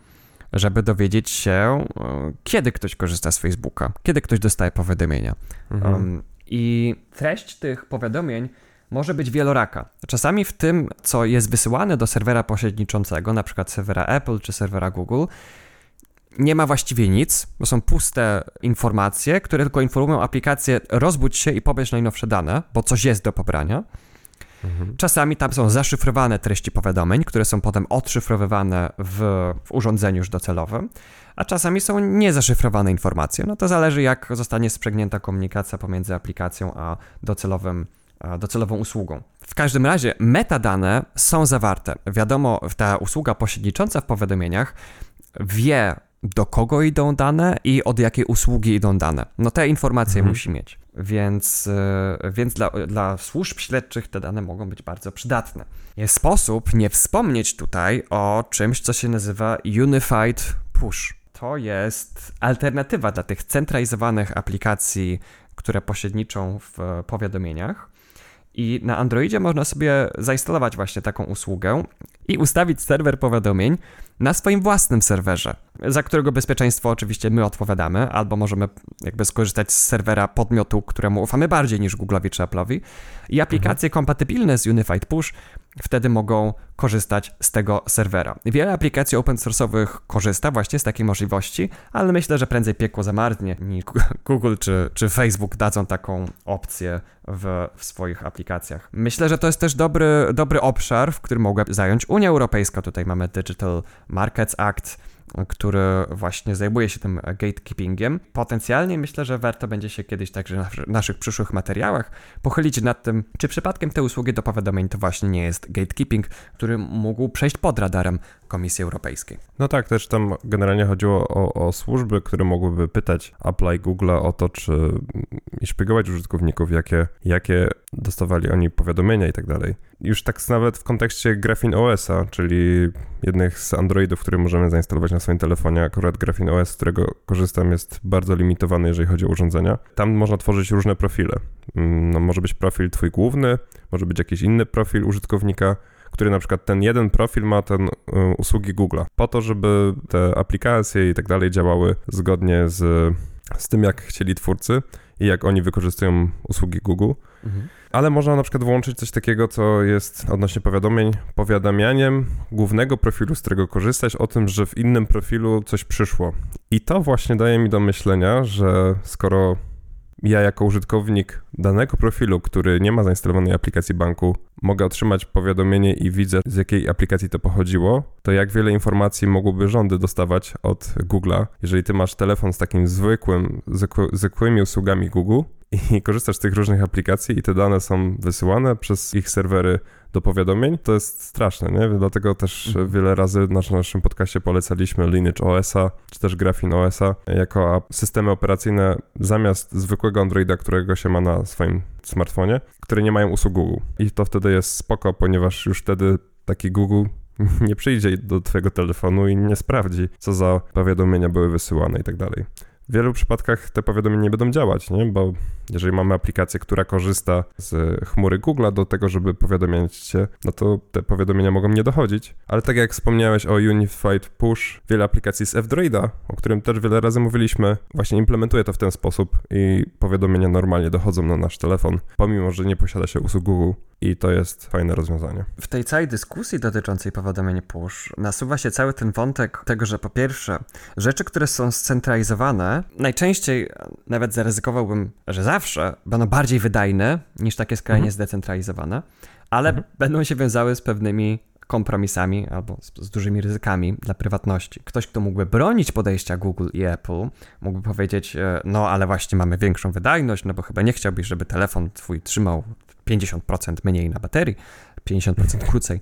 żeby dowiedzieć się, e, kiedy ktoś korzysta z Facebooka, kiedy ktoś dostaje powiadomienia. Mhm. Um, I treść tych powiadomień może być wieloraka. Czasami w tym, co jest wysyłane do serwera pośredniczącego, na przykład serwera Apple czy serwera Google, nie ma właściwie nic, bo są puste informacje, które tylko informują aplikację rozbudź się i pobierz najnowsze dane, bo coś jest do pobrania. Mhm. Czasami tam są zaszyfrowane treści powiadomień, które są potem odszyfrowywane w, w urządzeniu już docelowym, a czasami są niezaszyfrowane informacje. No to zależy, jak zostanie sprzęgnięta komunikacja pomiędzy aplikacją a docelowym docelową usługą. W każdym razie metadane są zawarte. Wiadomo, ta usługa pośrednicząca w powiadomieniach wie, do kogo idą dane i od jakiej usługi idą dane. No te informacje mhm. musi mieć. Więc, e, więc dla, dla służb śledczych te dane mogą być bardzo przydatne. Jest sposób nie wspomnieć tutaj o czymś, co się nazywa Unified Push. To jest alternatywa dla tych centralizowanych aplikacji, które pośredniczą w powiadomieniach. I na Androidzie można sobie zainstalować właśnie taką usługę i ustawić serwer powiadomień na swoim własnym serwerze, za którego bezpieczeństwo oczywiście my odpowiadamy, albo możemy jakby skorzystać z serwera podmiotu, któremu ufamy bardziej niż Google'owi czy Apple'owi. I aplikacje mhm. kompatybilne z Unified Push wtedy mogą korzystać z tego serwera. Wiele aplikacji open source'owych korzysta właśnie z takiej możliwości, ale myślę, że prędzej piekło zamarznie niż Google czy, czy Facebook dadzą taką opcję w, w swoich aplikacjach. Myślę, że to jest też dobry, dobry obszar, w którym mogła zająć Unia Europejska. Tutaj mamy Digital Markets Act, który właśnie zajmuje się tym gatekeepingiem. Potencjalnie myślę, że warto będzie się kiedyś także w naszych przyszłych materiałach pochylić nad tym, czy przypadkiem te usługi do powiadomień to właśnie nie jest gatekeeping, który mógł przejść pod radarem Komisji Europejskiej. No tak, też tam generalnie chodziło o, o służby, które mogłyby pytać Apple i Google o to, czy i szpiegować użytkowników, jakie, jakie dostawali oni powiadomienia i tak dalej. Już tak nawet w kontekście Graphene OS-a, czyli jednych z Androidów, które możemy zainstalować na swoim telefonie, akurat Graphene OS, z którego korzystam, jest bardzo limitowany, jeżeli chodzi o urządzenia. Tam można tworzyć różne profile. Mm, no, może być profil twój główny, może być jakiś inny profil użytkownika, który na przykład ten jeden profil ma ten y, usługi Google'a, po to, żeby te aplikacje i tak dalej działały zgodnie z, z tym, jak chcieli twórcy i jak oni wykorzystują usługi Google. Mhm. Ale można na przykład włączyć coś takiego, co jest odnośnie powiadomień, powiadamianiem głównego profilu, z którego korzystać, o tym, że w innym profilu coś przyszło. I to właśnie daje mi do myślenia, że skoro ja jako użytkownik danego profilu, który nie ma zainstalowanej aplikacji banku, mogę otrzymać powiadomienie i widzę, z jakiej aplikacji to pochodziło, to jak wiele informacji mogłyby rządy dostawać od Google'a, jeżeli ty masz telefon z takim zwykłym, zwykły, zwykłymi usługami Google i korzystasz z tych różnych aplikacji i te dane są wysyłane przez ich serwery do powiadomień, to jest straszne, nie? Dlatego też mhm. wiele razy na naszym podcaście polecaliśmy Lineage OS-a, czy też Graphene OS-a jako systemy operacyjne zamiast zwykłego Androida, którego się ma na swoim smartfonie, które nie mają usług Google. I to wtedy jest spoko, ponieważ już wtedy taki Google nie przyjdzie do twojego telefonu i nie sprawdzi, co za powiadomienia były wysyłane i tak dalej. W wielu przypadkach te powiadomienia nie będą działać, nie? bo jeżeli mamy aplikację, która korzysta z chmury Google'a do tego, żeby powiadomiać się, no to te powiadomienia mogą nie dochodzić. Ale tak jak wspomniałeś o Unified Push, wiele aplikacji z F-Droida, o którym też wiele razy mówiliśmy, właśnie implementuje to w ten sposób i powiadomienia normalnie dochodzą na nasz telefon, pomimo, że nie posiada się usług Google i to jest fajne rozwiązanie. W tej całej dyskusji dotyczącej powiadomień push nasuwa się cały ten wątek tego, że po pierwsze, rzeczy, które są scentralizowane, najczęściej nawet zaryzykowałbym, że zawsze będą bardziej wydajne niż takie skrajnie mhm. zdecentralizowane, ale mhm. będą się wiązały z pewnymi kompromisami albo z, z, dużymi ryzykami dla prywatności. Ktoś, kto mógłby bronić podejścia Google i Apple, mógłby powiedzieć, e, no ale właśnie mamy większą wydajność, no bo chyba nie chciałbyś, żeby telefon twój trzymał 50% mniej na baterii, 50% krócej.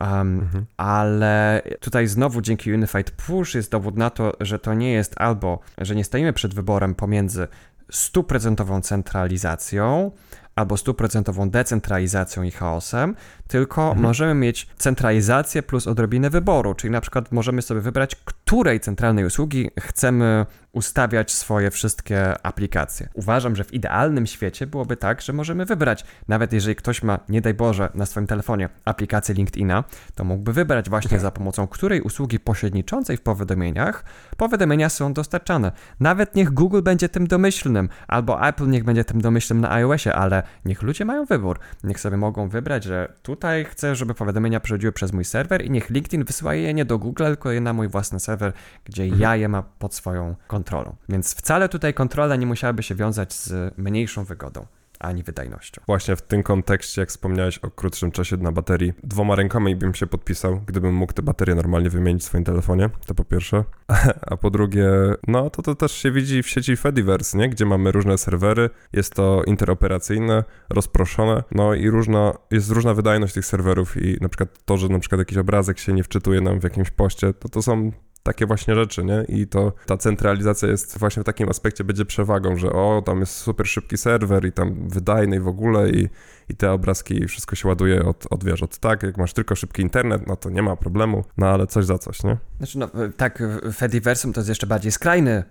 Um, mhm. Ale tutaj znowu dzięki Unified Push jest dowód na to, że to nie jest albo, że nie stoimy przed wyborem pomiędzy stuprocentową centralizacją albo stuprocentową decentralizacją i chaosem, tylko mhm. możemy mieć centralizację plus odrobinę wyboru, czyli na przykład możemy sobie wybrać, której centralnej usługi chcemy ustawiać swoje wszystkie aplikacje. Uważam, że w idealnym świecie byłoby tak, że możemy wybrać, nawet jeżeli ktoś ma, nie daj Boże, na swoim telefonie aplikację LinkedIna, to mógłby wybrać właśnie za pomocą której usługi pośredniczącej w powiadomieniach powiadomienia są dostarczane. Nawet niech Google będzie tym domyślnym, albo Apple niech będzie tym domyślnym na iOSie, ale niech ludzie mają wybór. Niech sobie mogą wybrać, że tutaj chcę, żeby powiadomienia przechodziły przez mój serwer i niech LinkedIn wysyła je nie do Google, tylko je na mój własny serwer, gdzie mhm. ja je mam pod swoją kontrolą. Więc wcale tutaj kontrola nie musiałaby się wiązać z mniejszą wygodą ani wydajnością. Właśnie w tym kontekście, jak wspomniałeś o krótszym czasie na baterii, dwoma rękami bym się podpisał, gdybym mógł te baterie normalnie wymienić w swoim telefonie, to po pierwsze. A po drugie, no to to też się widzi w sieci Fediverse, nie? gdzie mamy różne serwery, jest to interoperacyjne, rozproszone, no i różna, jest różna wydajność tych serwerów i na przykład to, że na przykład jakiś obrazek się nie wczytuje nam w jakimś poście, to to są takie właśnie rzeczy, nie? I to ta centralizacja jest właśnie w takim aspekcie będzie przewagą, że o, tam jest super szybki serwer i tam wydajny w ogóle i, i te obrazki i wszystko się ładuje od, od, wiesz, od tak, jak masz tylko szybki internet, no to nie ma problemu, no ale coś za coś, nie? Znaczy, no tak, Fediversum to jest jeszcze bardziej skrajny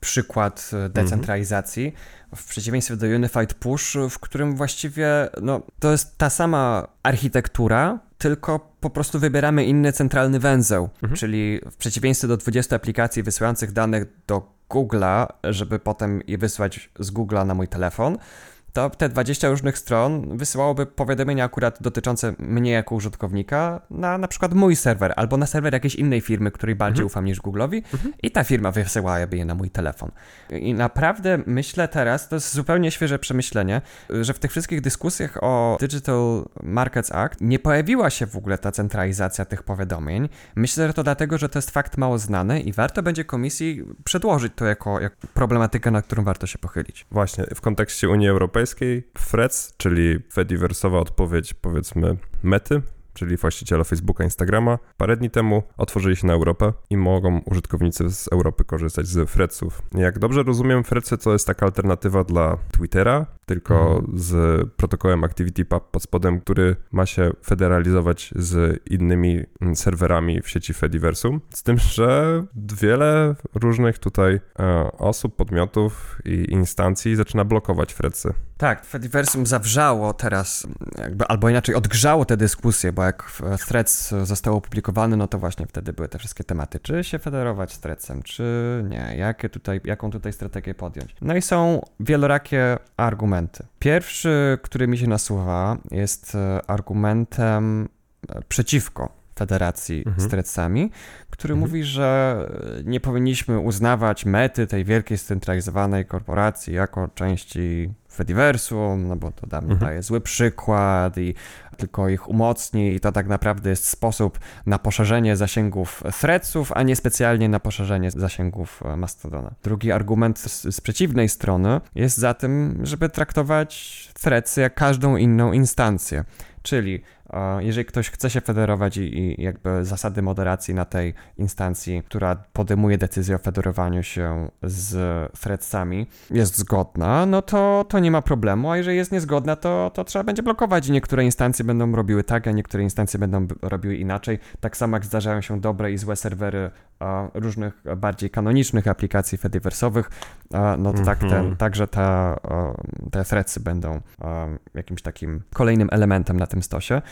przykład e, decentralizacji, mhm. w przeciwieństwie do Unified Push, w którym właściwie no, to jest ta sama architektura, tylko po prostu wybieramy inny centralny węzeł, mhm. czyli w przeciwieństwie do 20 aplikacji wysyłających danych do Google'a, żeby potem je wysłać z Google'a na mój telefon, to te 20 różnych stron wysyłałoby powiadomienia akurat dotyczące mnie jako użytkownika na na przykład mój serwer albo na serwer jakiejś innej firmy, której bardziej mhm. ufam niż Google'owi mhm. i ta firma wysyłałaby je na mój telefon. I naprawdę myślę teraz, to jest zupełnie świeże przemyślenie, że w tych wszystkich dyskusjach o Digital Markets Act nie pojawiła się w ogóle ta centralizacja tych powiadomień. Myślę, że to dlatego, że to jest fakt mało znany i warto będzie komisji przedłożyć to jako, jako problematykę, na którą warto się pochylić. Właśnie, w kontekście Unii Europejskiej Europejskiej, Freds, czyli Fediversowa odpowiedź powiedzmy mety, czyli właściciela Facebooka, Instagrama, parę dni temu otworzyli się na Europę i mogą użytkownicy z Europy korzystać z Fredsów. Jak dobrze rozumiem, Fredsy to jest taka alternatywa dla Twittera, tylko mhm. z protokołem ActivityPub pod spodem, który ma się federalizować z innymi mm, serwerami w sieci Fediversum. Z tym, że wiele różnych tutaj e, osób, podmiotów i instancji zaczyna blokować Fredsy. Tak, Fediversum zawrzało teraz, jakby, albo inaczej odgrzało te dyskusje, bo jak Threads został opublikowany, no to właśnie wtedy były te wszystkie tematy, czy się federować z Threadsem, czy nie, jakie tutaj, jaką tutaj strategię podjąć. No i są wielorakie argumenty. Pierwszy, który mi się nasuwa, jest e, argumentem e, przeciwko federacji mhm. z Threadsami, który mhm. mówi, że nie powinniśmy uznawać mety tej wielkiej scentralizowanej korporacji jako części Fediversum, no bo to dam mhm. daje zły przykład i tylko ich umocni i to tak naprawdę jest sposób na poszerzenie zasięgów threadsów, a nie specjalnie na poszerzenie zasięgów e, Mastodona. Drugi argument z, z przeciwnej strony jest za tym, żeby traktować threadsy jak każdą inną instancję. Czyli Jeżeli ktoś chce się federować i, jakby zasady moderacji na tej instancji, która podejmuje decyzję o federowaniu się z threadsami, jest zgodna, no to, to nie ma problemu, a jeżeli jest niezgodna, to, to trzeba będzie blokować i niektóre instancje będą robiły tak, a niektóre instancje będą robiły inaczej. Tak samo jak zdarzają się dobre i złe serwery różnych bardziej kanonicznych aplikacji fediversowych, no to tak ten, mhm. także ta, te threadsy będą jakimś takim kolejnym elementem na tym stosie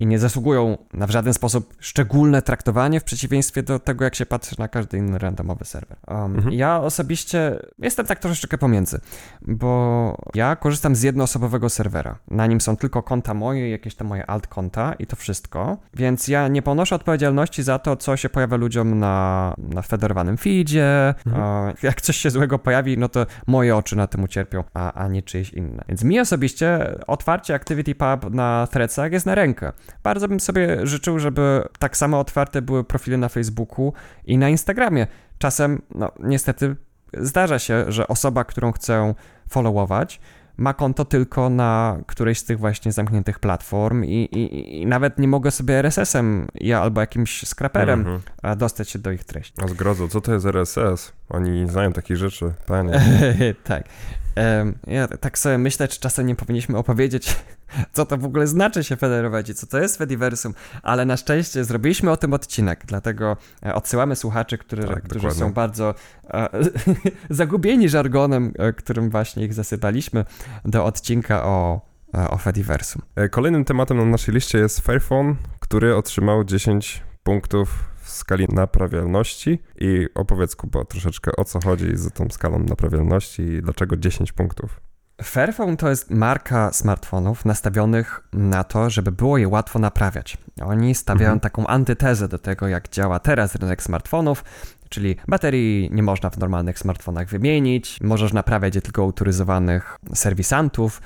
i nie zasługują na w żaden sposób szczególne traktowanie w przeciwieństwie do tego, jak się patrzy na każdy inny randomowy serwer. Um, mhm. Ja osobiście jestem tak troszeczkę pomiędzy, bo ja korzystam z jednoosobowego serwera. Na nim są tylko konta moje, jakieś tam moje alt konta i to wszystko, więc ja nie ponoszę odpowiedzialności za to, co się pojawia ludziom na, na federowanym feedzie. Mhm. jak coś się złego pojawi, no to moje oczy na tym ucierpią, a, a nie czyjeś inne. Więc mi osobiście otwarcie ActivityPub na threadsach jest na rękę. Bardzo bym sobie życzył, żeby tak samo otwarte były profile na Facebooku i na Instagramie. Czasem, no niestety, zdarza się, że osoba, którą chcę followować, ma konto tylko na którejś z tych właśnie zamkniętych platform i, i, i nawet nie mogę sobie RSS-em ja albo jakimś scraperem mhm. dostać się do ich treści. A zgrozo, co to jest RSS? Oni nie znają takich rzeczy, panie. tak. Ja tak sobie myślę, czy czasem nie powinniśmy opowiedzieć, co to w ogóle znaczy się federować i co to jest Fediversum, ale na szczęście zrobiliśmy o tym odcinek, dlatego e, odsyłamy słuchaczy, którzy, tak, którzy są bardzo e, zagubieni żargonem, e, którym właśnie ich zasypaliśmy, do odcinka o, o Fediversum. Kolejnym tematem na naszej liście jest Fairphone, który otrzymał 10 punktów w skali naprawialności i opowiedz Kuba troszeczkę o co chodzi z tą skalą naprawialności i dlaczego 10 punktów. Fairphone to jest marka smartfonów nastawionych na to, żeby było je łatwo naprawiać. Oni stawiają mhm. taką antytezę do tego, jak działa teraz rynek smartfonów, czyli baterii nie można w normalnych smartfonach wymienić, możesz naprawiać je tylko autoryzowanych serwisantów,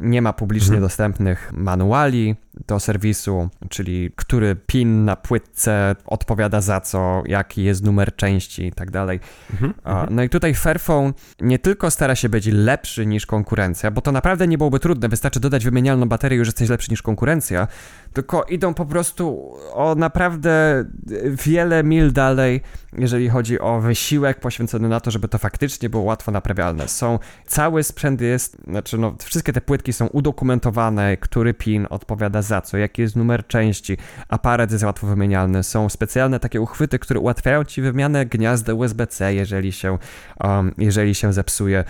nie ma publicznie mhm. dostępnych manuali, do serwisu, czyli który pin na płytce odpowiada za co, jaki jest numer części i tak dalej. Mhm, mhm. No i tutaj Fairphone nie tylko stara się być lepszy niż konkurencja, bo to naprawdę nie byłoby trudne, wystarczy dodać wymienialną baterię, już jesteś lepszy niż konkurencja, tylko idą po prostu o naprawdę wiele mil dalej, jeżeli chodzi o wysiłek poświęcony na to, żeby to faktycznie było łatwo naprawialne. Są, cały sprzęt jest, znaczy no, wszystkie te płytki są udokumentowane, który pin odpowiada za co, jaki jest numer części, aparat jest łatwo wymienialny, są specjalne takie uchwyty, które ułatwiają ci wymianę gniazda USB-C, jeżeli się, um, jeżeli się zepsuje.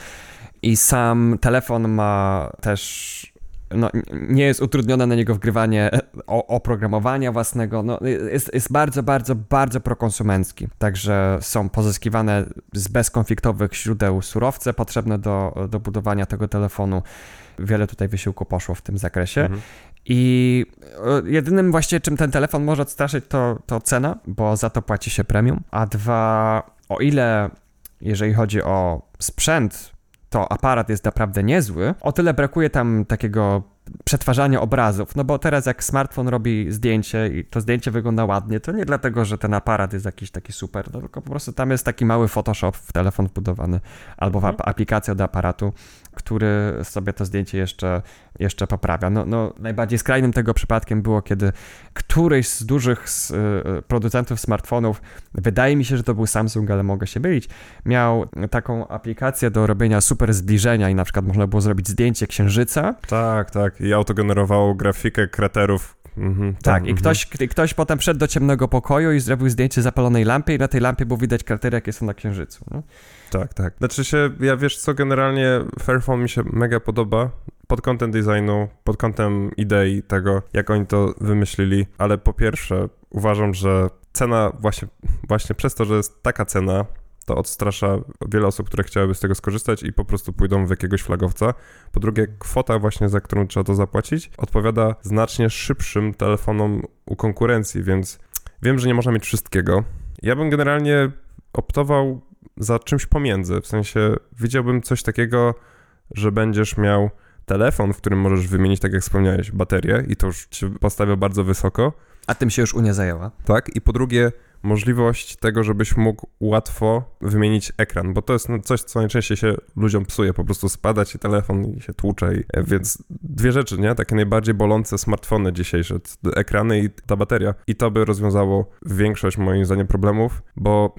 I sam telefon ma też no, nie jest utrudnione na niego wgrywanie oprogramowania własnego. No, jest, jest bardzo, bardzo, bardzo prokonsumencki. Także są pozyskiwane z bezkonfliktowych źródeł surowce potrzebne do, do budowania tego telefonu. Wiele tutaj wysiłku poszło w tym zakresie. Mhm. I e, jedynym właściwie, czym ten telefon może odstraszyć, to, to cena, bo za to płaci się premium. A dwa, o ile jeżeli chodzi o sprzęt, to aparat jest naprawdę niezły, o tyle brakuje tam takiego przetwarzania obrazów, no bo teraz jak smartfon robi zdjęcie i to zdjęcie wygląda ładnie, to nie dlatego, że ten aparat jest jakiś taki super, no tylko po prostu tam jest taki mały Photoshop w telefon wbudowany albo mhm. aplikacja do aparatu, który sobie to zdjęcie jeszcze, jeszcze poprawia. No, no, najbardziej skrajnym tego przypadkiem było, kiedy któryś z dużych z, y, producentów smartfonów, wydaje mi się, że to był Samsung, ale mogę się mylić, miał taką aplikację do robienia super zbliżenia i na przykład można było zrobić zdjęcie księżyca. Tak, tak. I auto generowało grafikę kraterów Mhm, tak, tak i mhm. ktoś, ktoś potem wszedł do ciemnego pokoju i zrobił zdjęcie zapalonej lampy i na tej lampie było widać kratery, jakie są na Księżycu. No? Tak, tak. Znaczy się, ja wiesz co, generalnie Fairphone mi się mega podoba pod kątem designu, pod kątem idei tego, jak oni to wymyślili, ale po pierwsze uważam, że cena właśnie, właśnie przez to, że jest taka cena, to odstrasza wiele osób, które chciałyby z tego skorzystać i po prostu pójdą w jakiegoś flagowca. Po drugie, kwota właśnie, za którą trzeba to zapłacić, odpowiada znacznie szybszym telefonom u konkurencji, więc wiem, że nie można mieć wszystkiego. Ja bym generalnie optował za czymś pomiędzy, w sensie widziałbym coś takiego, że będziesz miał telefon, w którym możesz wymienić, tak jak wspomniałeś, baterię i to już ci postawia bardzo wysoko. A tym się już Unia zajęła. Tak, i po drugie możliwość tego, żebyś mógł łatwo wymienić ekran, bo to jest no, coś, co najczęściej się ludziom psuje, po prostu spada ci telefon i się tłucze, i, e, więc dwie rzeczy, nie? Takie najbardziej bolące smartfony dzisiejsze, ekrany i ta bateria i to by rozwiązało większość moim zdaniem problemów, bo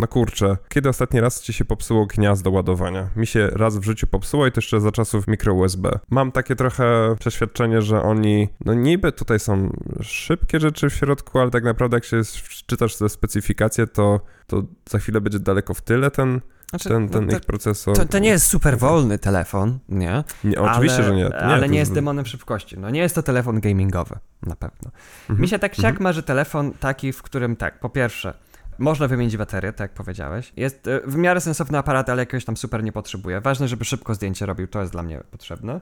no kurczę, kiedy ostatni raz ci się popsuło gniazdo ładowania? Mi się raz w życiu popsuło i to jeszcze za czasów mikro USB. Mam takie trochę przeświadczenie, że oni, no niby tutaj są szybkie rzeczy w środku, ale tak naprawdę jak się czytasz te specyfikacje, to, to za chwilę będzie daleko w tyle ten znaczy, ten, ten no, ich procesor. To, to, nie jest super wolny telefon, nie? nie oczywiście, ale, że nie. nie ale nie jest demonem szybkości. No nie jest to telefon gamingowy, na pewno. Mhm. Mi się tak siak mhm. marzy telefon taki, w którym tak, po pierwsze, można wymienić baterię, tak jak powiedziałeś. Jest e, w miarę sensowny aparat, ale jakiegoś tam super nie potrzebuje. Ważne, żeby szybko zdjęcie robił, to jest dla mnie potrzebne.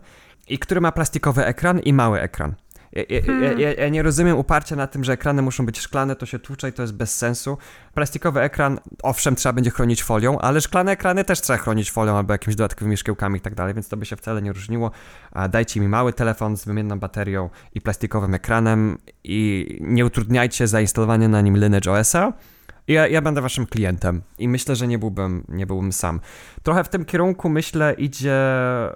I który ma plastikowy ekran i mały ekran. Ja, ja, hmm. ja, ja, nie rozumiem uparcia na tym, że ekrany muszą być szklane, to się tłucze i to jest bez sensu. Plastikowy ekran, owszem, trzeba będzie chronić folią, ale szklane ekrany też trzeba chronić folią albo jakimiś dodatkowymi szkiełkami i tak dalej, więc to by się wcale nie różniło. Dajcie mi mały telefon z wymienną baterią i plastikowym ekranem i nie utrudniajcie zainstalowania na nim Lineage OS-a ja, ja będę waszym klientem i myślę, że nie byłbym, nie byłbym sam. Trochę w tym kierunku myślę idzie,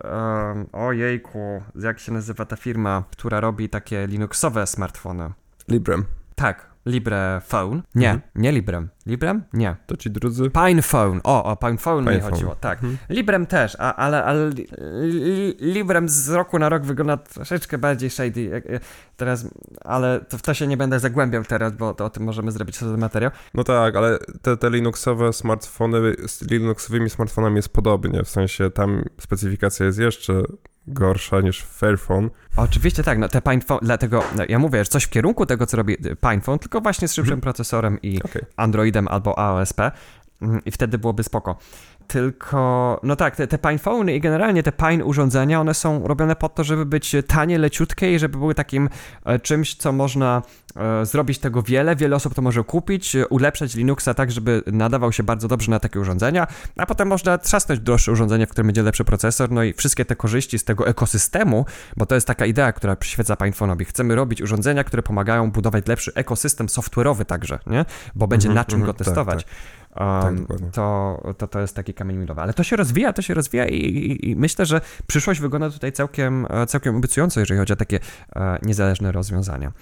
um, ojejku, jak się nazywa ta firma, która robi takie Linuxowe smartfony? Librem. Tak, Libre Phone. Nie, mhm. nie Librem. Librem? Nie. To ci drudzy? Pinephone. O, o Pinephone Pine mi chodziło, tak. Mhm. Librem też, a, ale, ale li, li, Librem z roku na rok wygląda troszeczkę bardziej shady. Teraz, ale to w to się nie będę zagłębiał teraz, bo to o tym możemy zrobić sobie materiał. No tak, ale te, te Linuxowe smartfony z Linuxowymi smartfonami jest podobnie, w sensie tam specyfikacja jest jeszcze gorsza niż Fairphone. Oczywiście tak, no te PinePhone, dlatego no, ja mówię, że coś w kierunku tego, co robi PinePhone, tylko właśnie z szybszym mhm. procesorem i okay. Androidem albo AOSP mm, i wtedy byłoby spoko. Tylko, no tak, te, te PinePhone i generalnie te Pine urządzenia, one są robione po to, żeby być tanie, leciutkie i żeby były takim e, czymś, co można e, zrobić tego wiele. Wiele osób to może kupić, ulepszać Linuxa tak, żeby nadawał się bardzo dobrze na takie urządzenia, a potem można trzasnąć droższe urządzenie, w którym będzie lepszy procesor, no i wszystkie te korzyści z tego ekosystemu, bo to jest taka idea, która przyświeca PinePhone'owi. Chcemy robić urządzenia, które pomagają budować lepszy ekosystem software'owy także, nie? Bo będzie mm -hmm, na czym mm -hmm, go testować. Tak, tak. Um, tak, to, to, to jest taki kamień milowy. Ale to się rozwija, to się rozwija i, i, i, myślę, że przyszłość wygląda tutaj całkiem, e, całkiem obiecująco, jeżeli chodzi o takie e, niezależne rozwiązania.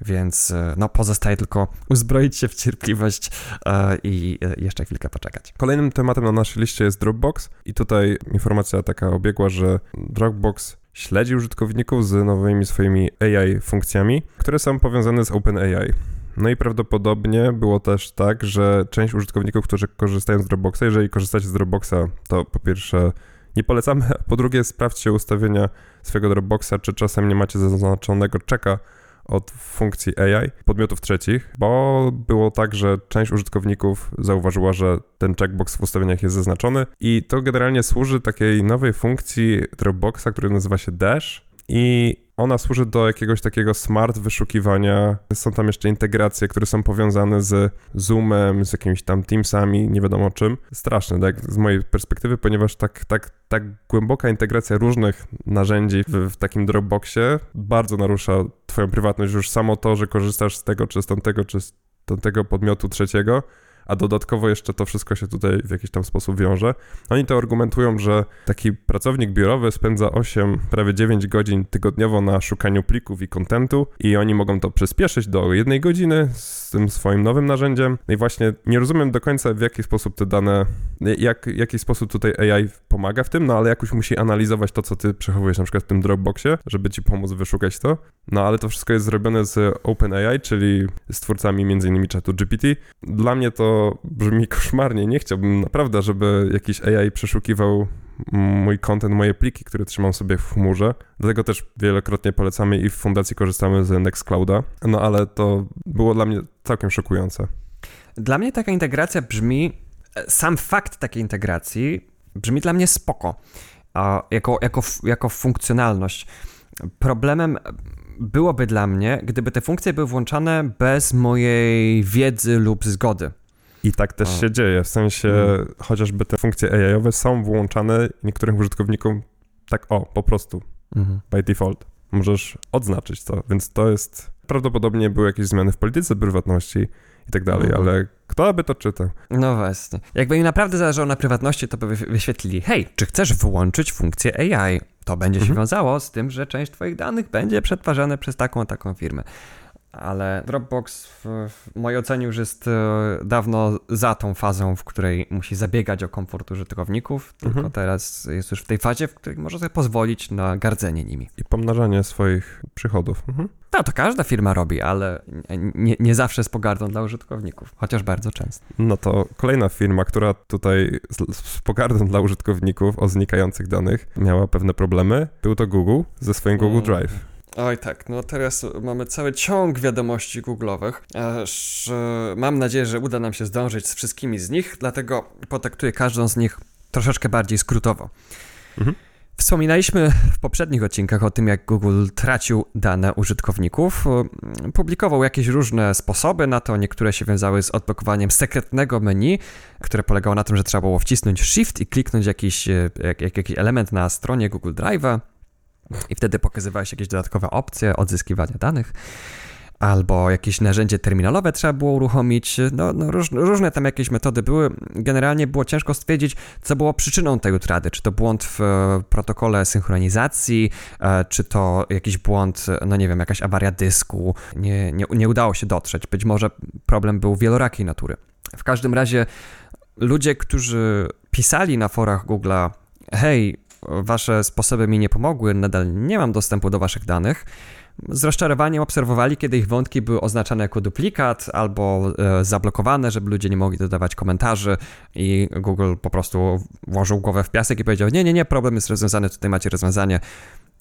Więc e, no, pozostaje tylko uzbroić się w cierpliwość e, i e, jeszcze chwilkę poczekać. Kolejnym tematem na naszej liście jest Dropbox i tutaj informacja taka obiegła, że Dropbox śledzi użytkowników z nowymi swoimi AI funkcjami, które są powiązane z OpenAI. No i prawdopodobnie było też tak, że część użytkowników, którzy korzystają z Dropboxa, jeżeli korzystacie z Dropboxa, to po pierwsze nie polecamy, po drugie sprawdźcie ustawienia swojego Dropboxa, czy czasem nie macie zaznaczonego czeka od funkcji AI podmiotów trzecich, bo było tak, że część użytkowników zauważyła, że ten checkbox w ustawieniach jest zaznaczony i to generalnie służy takiej nowej funkcji Dropboxa, która nazywa się Dash i ona służy do jakiegoś takiego smart wyszukiwania. Są tam jeszcze integracje, które są powiązane z Zoomem, z jakimiś tam Teamsami, nie wiadomo czym. Straszne, tak, z mojej perspektywy, ponieważ tak, tak, tak głęboka integracja różnych narzędzi w, w takim Dropboxie bardzo narusza twoją prywatność. Już samo to, że korzystasz z tego, czy z tamtego, czy z tamtego podmiotu trzeciego, a dodatkowo jeszcze to wszystko się tutaj w jakiś tam sposób wiąże. Oni to argumentują, że taki pracownik biurowy spędza 8, prawie 9 godzin tygodniowo na szukaniu plików i kontentu i oni mogą to przyspieszyć do jednej godziny z tym swoim nowym narzędziem. No i właśnie nie rozumiem do końca w jaki sposób te dane, jak, jaki sposób tutaj AI pomaga w tym, no ale jakoś musi analizować to, co ty przechowujesz na przykład w tym Dropboxie, żeby ci pomóc wyszukać to. No ale to wszystko jest zrobione z OpenAI, czyli z twórcami m.in. czatu GPT. Dla mnie to brzmi koszmarnie. Nie chciałbym naprawdę, żeby jakiś AI przeszukiwał mój content, moje pliki, które trzymam sobie w chmurze. Dlatego też wielokrotnie polecamy i w fundacji korzystamy z Nextclouda. No ale to było dla mnie całkiem szokujące. Dla mnie taka integracja brzmi, sam fakt takiej integracji brzmi dla mnie spoko, jako, jako, jako funkcjonalność. Problemem byłoby dla mnie, gdyby te funkcje były włączane bez mojej wiedzy lub zgody. I tak też się dzieje, w sensie mm. chociażby te funkcje AI-owe są włączane niektórym użytkownikom tak o, po prostu, mm. by default. Możesz odznaczyć to, więc to jest, prawdopodobnie były jakieś zmiany w polityce prywatności i tak dalej, Mhm. ale kto by to czytał? No właśnie. Jakby im naprawdę zależało na prywatności, to by wy- wyświetlili, hej, czy chcesz wyłączyć funkcję AI? To będzie się Mhm. wiązało z tym, że część twoich danych będzie przetwarzane przez taką a taką firmę. Ale Dropbox w, w mojej ocenie już jest e, dawno za tą fazą, w której musi zabiegać o komfort użytkowników, tylko Mhm. teraz jest już w tej fazie, w której może sobie pozwolić na gardzenie nimi. I pomnażanie swoich przychodów. Mhm. No to każda firma robi, ale nie, nie zawsze z pogardą dla użytkowników, chociaż bardzo często. No to kolejna firma, która tutaj z, z pogardą dla użytkowników o znikających danych miała pewne problemy, był to Google ze swoim Google Mm. Drive. Oj tak, no teraz mamy cały ciąg wiadomości Google'owych, aż e, mam nadzieję, że uda nam się zdążyć z wszystkimi z nich, dlatego potraktuję każdą z nich troszeczkę bardziej skrótowo. Mhm. Wspominaliśmy w poprzednich odcinkach o tym, jak Google tracił dane użytkowników. E, Publikował jakieś różne sposoby na to, niektóre się wiązały z odblokowaniem sekretnego menu, które polegało na tym, że trzeba było wcisnąć Shift i kliknąć jakiś, e, jak, jak, jakiś element na stronie Google Drive'a i wtedy pokazywałeś jakieś dodatkowe opcje odzyskiwania danych. Albo jakieś narzędzie terminalowe trzeba było uruchomić. No, no róż, różne tam jakieś metody były. Generalnie było ciężko stwierdzić, co było przyczyną tej utraty. Czy to błąd w e, protokole synchronizacji, e, czy to jakiś błąd, e, no nie wiem, jakaś awaria dysku. Nie, nie, nie udało się dotrzeć. Być może problem był wielorakiej natury. W każdym razie ludzie, którzy pisali na forach Google'a, hej, wasze sposoby mi nie pomogły, nadal nie mam dostępu do waszych danych, z rozczarowaniem obserwowali, kiedy ich wątki były oznaczane jako duplikat albo e, zablokowane, żeby ludzie nie mogli dodawać komentarzy i Google po prostu włożył głowę w piasek i powiedział, nie, nie, nie, problem jest rozwiązany, tutaj macie rozwiązanie,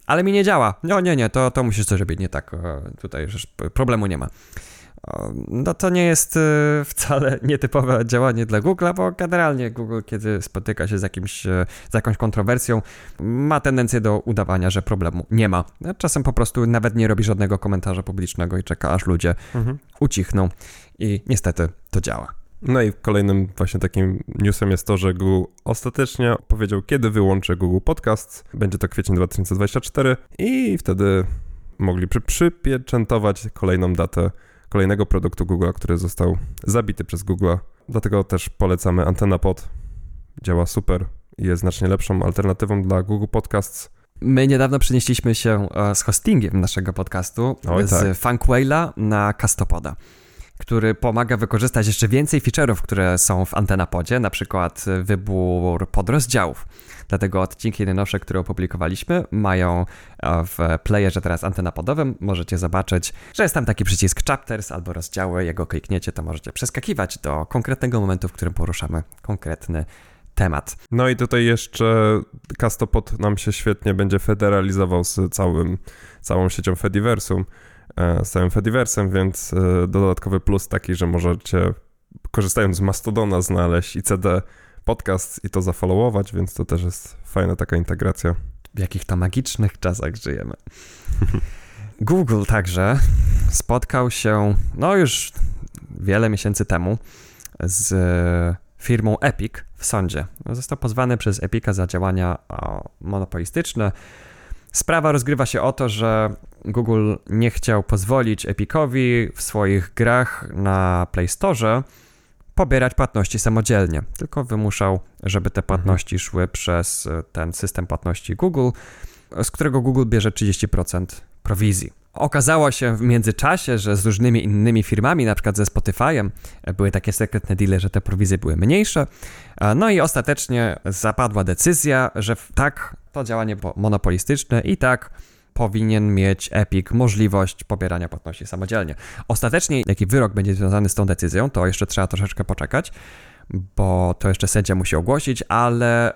ale mi nie działa. No nie, nie, to, to musisz coś robić nie tak, e, tutaj problemu nie ma. No to nie jest e, wcale nietypowe działanie dla Google'a, bo generalnie Google, kiedy spotyka się z, jakimś, e, z jakąś kontrowersją, ma tendencję do udawania, że problemu nie ma. Czasem po prostu nawet nie robi żadnego komentarza publicznego i czeka, aż ludzie Mhm. ucichną i niestety to działa. No i kolejnym właśnie takim newsem jest to, że Google ostatecznie powiedział, kiedy wyłączy Google Podcast. Będzie to kwiecień 2024 i wtedy mogli przy, przypieczętować kolejną datę kolejnego produktu Google, który został zabity przez Google. Dlatego też polecamy Antena Pod. Działa super i jest znacznie lepszą alternatywą dla Google Podcasts. My niedawno przenieśliśmy się e, z hostingiem naszego podcastu Oj, z tak. Funkwayla na Castopoda, który pomaga wykorzystać jeszcze więcej feature'ów, które są w Antenapodzie, na przykład wybór podrozdziałów. Dlatego odcinki najnowsze, które opublikowaliśmy, mają e, w playerze teraz antenapodowym. Możecie zobaczyć, że jest tam taki przycisk chapters albo rozdziały. Jak go klikniecie, to możecie przeskakiwać do konkretnego momentu, w którym poruszamy konkretny temat. No i tutaj jeszcze Castopod nam się świetnie będzie federalizował z całym, całą siecią Fediversum, z całym Fediversem, więc e, dodatkowy plus taki, że możecie korzystając z Mastodona znaleźć ICD podcast i to zafollowować, więc to też jest fajna taka integracja. w jakich to magicznych czasach żyjemy. Google także spotkał się, no już wiele miesięcy temu, z firmą Epic w sądzie. Został pozwany przez Epica za działania monopolistyczne. Sprawa rozgrywa się o to, że Google nie chciał pozwolić Epicowi w swoich grach na Play Store pobierać płatności samodzielnie, tylko wymuszał, żeby te płatności szły przez e, ten system płatności Google, z którego Google bierze 30% prowizji. Okazało się w międzyczasie, że z różnymi innymi firmami, na przykład ze Spotify'em, e, były takie sekretne deale, że te prowizje były mniejsze. E, No i ostatecznie zapadła decyzja, że tak, to działanie było monopolistyczne i tak powinien mieć Epic możliwość pobierania płatności samodzielnie. Ostatecznie, jaki wyrok będzie związany z tą decyzją, to jeszcze trzeba troszeczkę poczekać, bo to jeszcze sędzia musi ogłosić, ale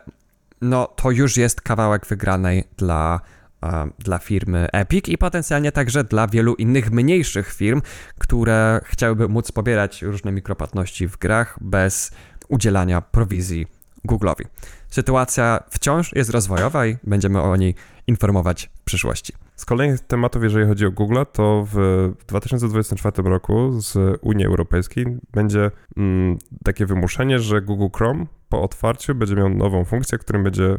no to już jest kawałek wygranej dla, e, dla firmy Epic i potencjalnie także dla wielu innych mniejszych firm, które chciałyby móc pobierać różne mikropłatności w grach bez udzielania prowizji Google'owi. Sytuacja wciąż jest rozwojowa i będziemy o niej informować w przyszłości. Z kolejnych tematów, jeżeli chodzi o Google, to w 2024 roku z Unii Europejskiej będzie mm, takie wymuszenie, że Google Chrome po otwarciu będzie miał nową funkcję, którym będzie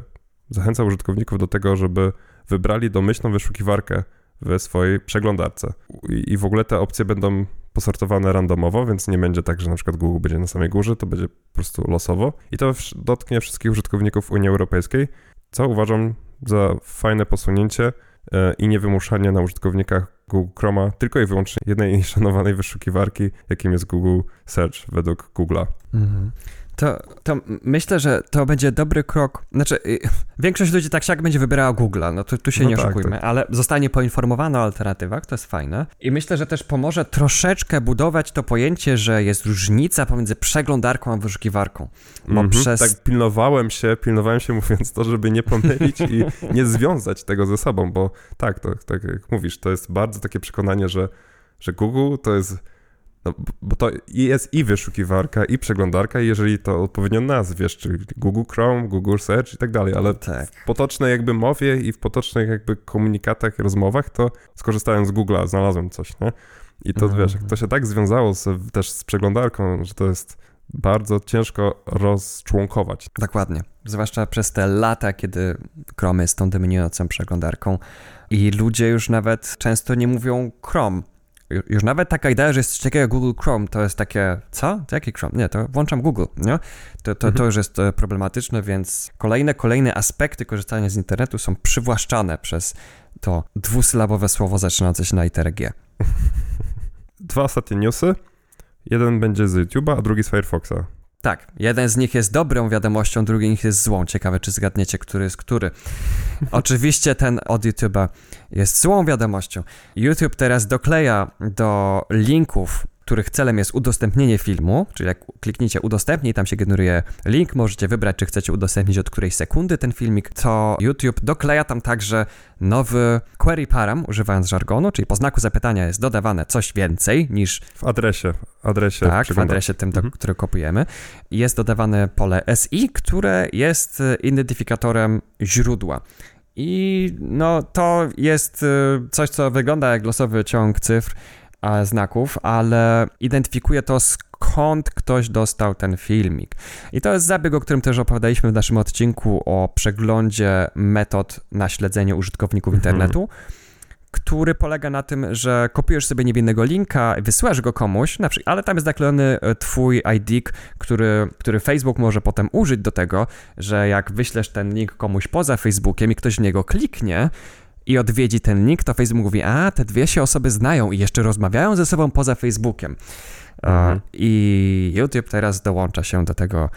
zachęcał użytkowników do tego, żeby wybrali domyślną wyszukiwarkę w swojej przeglądarce. I, w ogóle te opcje będą posortowane randomowo, więc nie będzie tak, że na przykład Google będzie na samej górze, to będzie po prostu losowo. I to dotknie wszystkich użytkowników Unii Europejskiej, co uważam za fajne posunięcie e, i niewymuszanie na użytkownikach Google Chroma tylko i wyłącznie jednej szanowanej wyszukiwarki, jakim jest Google Search według Google'a. Mhm. To, to myślę, że to będzie dobry krok. Znaczy, y, większość ludzi tak jak będzie wybierała Google'a, no to tu się no nie tak, oszukujmy, tak. ale zostanie poinformowana o alternatywach, to jest fajne. I myślę, że też pomoże troszeczkę budować to pojęcie, że jest różnica pomiędzy przeglądarką a wyszukiwarką. Bo mm -hmm, przez... Tak, pilnowałem się, pilnowałem się mówiąc to, żeby nie pomylić i nie związać tego ze sobą, bo tak, to, tak jak mówisz, to jest bardzo takie przekonanie, że, że Google to jest no, bo to jest i wyszukiwarka, i przeglądarka, jeżeli to odpowiednio nazwiesz, czyli Google Chrome, Google Search i tak dalej, ale tak. w potocznej jakby mowie i w potocznych jakby komunikatach, rozmowach, to skorzystałem z Google'a, znalazłem coś, nie? I to, mhm. wiesz, to się tak związało z, też z przeglądarką, że to jest bardzo ciężko rozczłonkować. Dokładnie. Zwłaszcza przez te lata, kiedy Chrome jest tą dominującą przeglądarką i ludzie już nawet często nie mówią Chrome, już nawet taka idea, że jest coś takiego jak Google Chrome, to jest takie, co? To jaki Chrome? Nie, to włączam Google, nie? To, to, mhm. to już jest e, problematyczne, więc kolejne, kolejne aspekty korzystania z internetu są przywłaszczane przez to dwusylabowe słowo zaczynające się na literę G. Dwa ostatnie newsy. Jeden będzie z YouTube'a, a drugi z Firefoxa. Tak, jeden z nich jest dobrą wiadomością, drugi z nich jest złą. Ciekawe, czy zgadniecie, który jest który. Oczywiście ten od YouTube'a jest złą wiadomością. YouTube teraz dokleja do linków których celem jest udostępnienie filmu, czyli jak klikniecie udostępnij, tam się generuje link, możecie wybrać, czy chcecie udostępnić od której sekundy ten filmik, to YouTube dokleja tam także nowy query param, używając żargonu, czyli po znaku zapytania jest dodawane coś więcej niż... W adresie, adresie. Tak, w adresie tym, do, mhm. który kopiujemy. Jest dodawane pole SI, które jest identyfikatorem źródła. I no, to jest y, coś, co wygląda jak losowy ciąg cyfr, znaków, ale identyfikuje to skąd ktoś dostał ten filmik. I to jest zabieg, o którym też opowiadaliśmy w naszym odcinku o przeglądzie metod na śledzenie użytkowników mhm. internetu który polega na tym, że kopiujesz sobie niewinnego linka, wysyłasz go komuś, ale tam jest zaklejony e, twój ID, który, który Facebook może potem użyć do tego, że jak wyślesz ten link komuś poza Facebookiem i ktoś w niego kliknie, i odwiedzi ten link, to Facebook mówi, a te dwie się osoby znają i jeszcze rozmawiają ze sobą poza Facebookiem. Mhm. I YouTube teraz dołącza się do tego,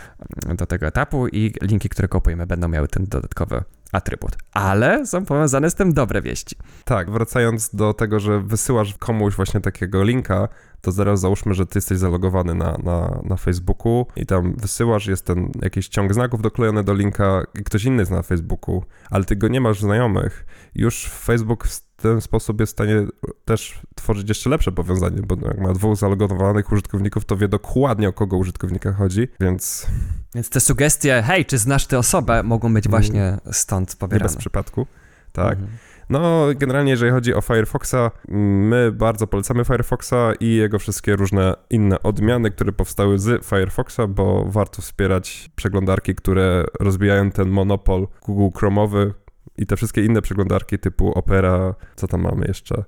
do tego etapu i linki, które kupujemy, będą miały ten dodatkowy atrybut. Ale są powiązane z tym dobre wieści. Tak, wracając do tego, że wysyłasz komuś właśnie takiego linka, to zaraz załóżmy, że ty jesteś zalogowany na, na, na Facebooku i tam wysyłasz, jest ten jakiś ciąg znaków doklejony do linka i ktoś inny jest na Facebooku, ale ty go nie masz znajomych. Już Facebook w ten sposób jest w stanie też tworzyć jeszcze lepsze powiązanie, bo jak ma dwóch zalogowanych użytkowników, to wie dokładnie o kogo użytkownika chodzi, więc... Więc te sugestie, hej, czy znasz tę osobę, mogą być właśnie stąd pobierane. Nie bez przypadku, tak. Mhm. No, generalnie jeżeli chodzi o Firefoxa, my bardzo polecamy Firefoxa i jego wszystkie różne inne odmiany, które powstały z Firefoxa, bo warto wspierać przeglądarki, które rozbijają ten monopol Google Chrome'owy, i te wszystkie inne przeglądarki typu Opera, co tam mamy jeszcze,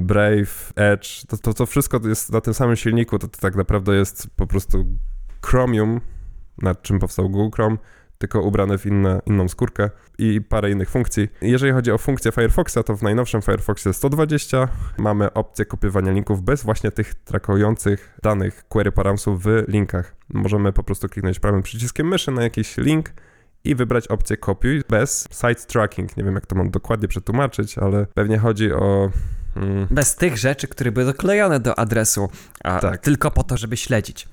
Brave, Edge, to, to, to wszystko jest na tym samym silniku, to, to tak naprawdę jest po prostu Chromium, nad czym powstał Google Chrome, tylko ubrane w inne, inną skórkę i parę innych funkcji. Jeżeli chodzi o funkcję Firefoxa, to w najnowszym Firefoxie 120 mamy opcję kopiowania linków bez właśnie tych trakujących danych query paramsów w linkach. Możemy po prostu kliknąć prawym przyciskiem myszy na jakiś link i wybrać opcję kopiuj bez site tracking. Nie wiem, jak to mam dokładnie przetłumaczyć, ale pewnie chodzi o mm, bez tych rzeczy, które były doklejone do adresu, a tak. tylko po to, żeby śledzić.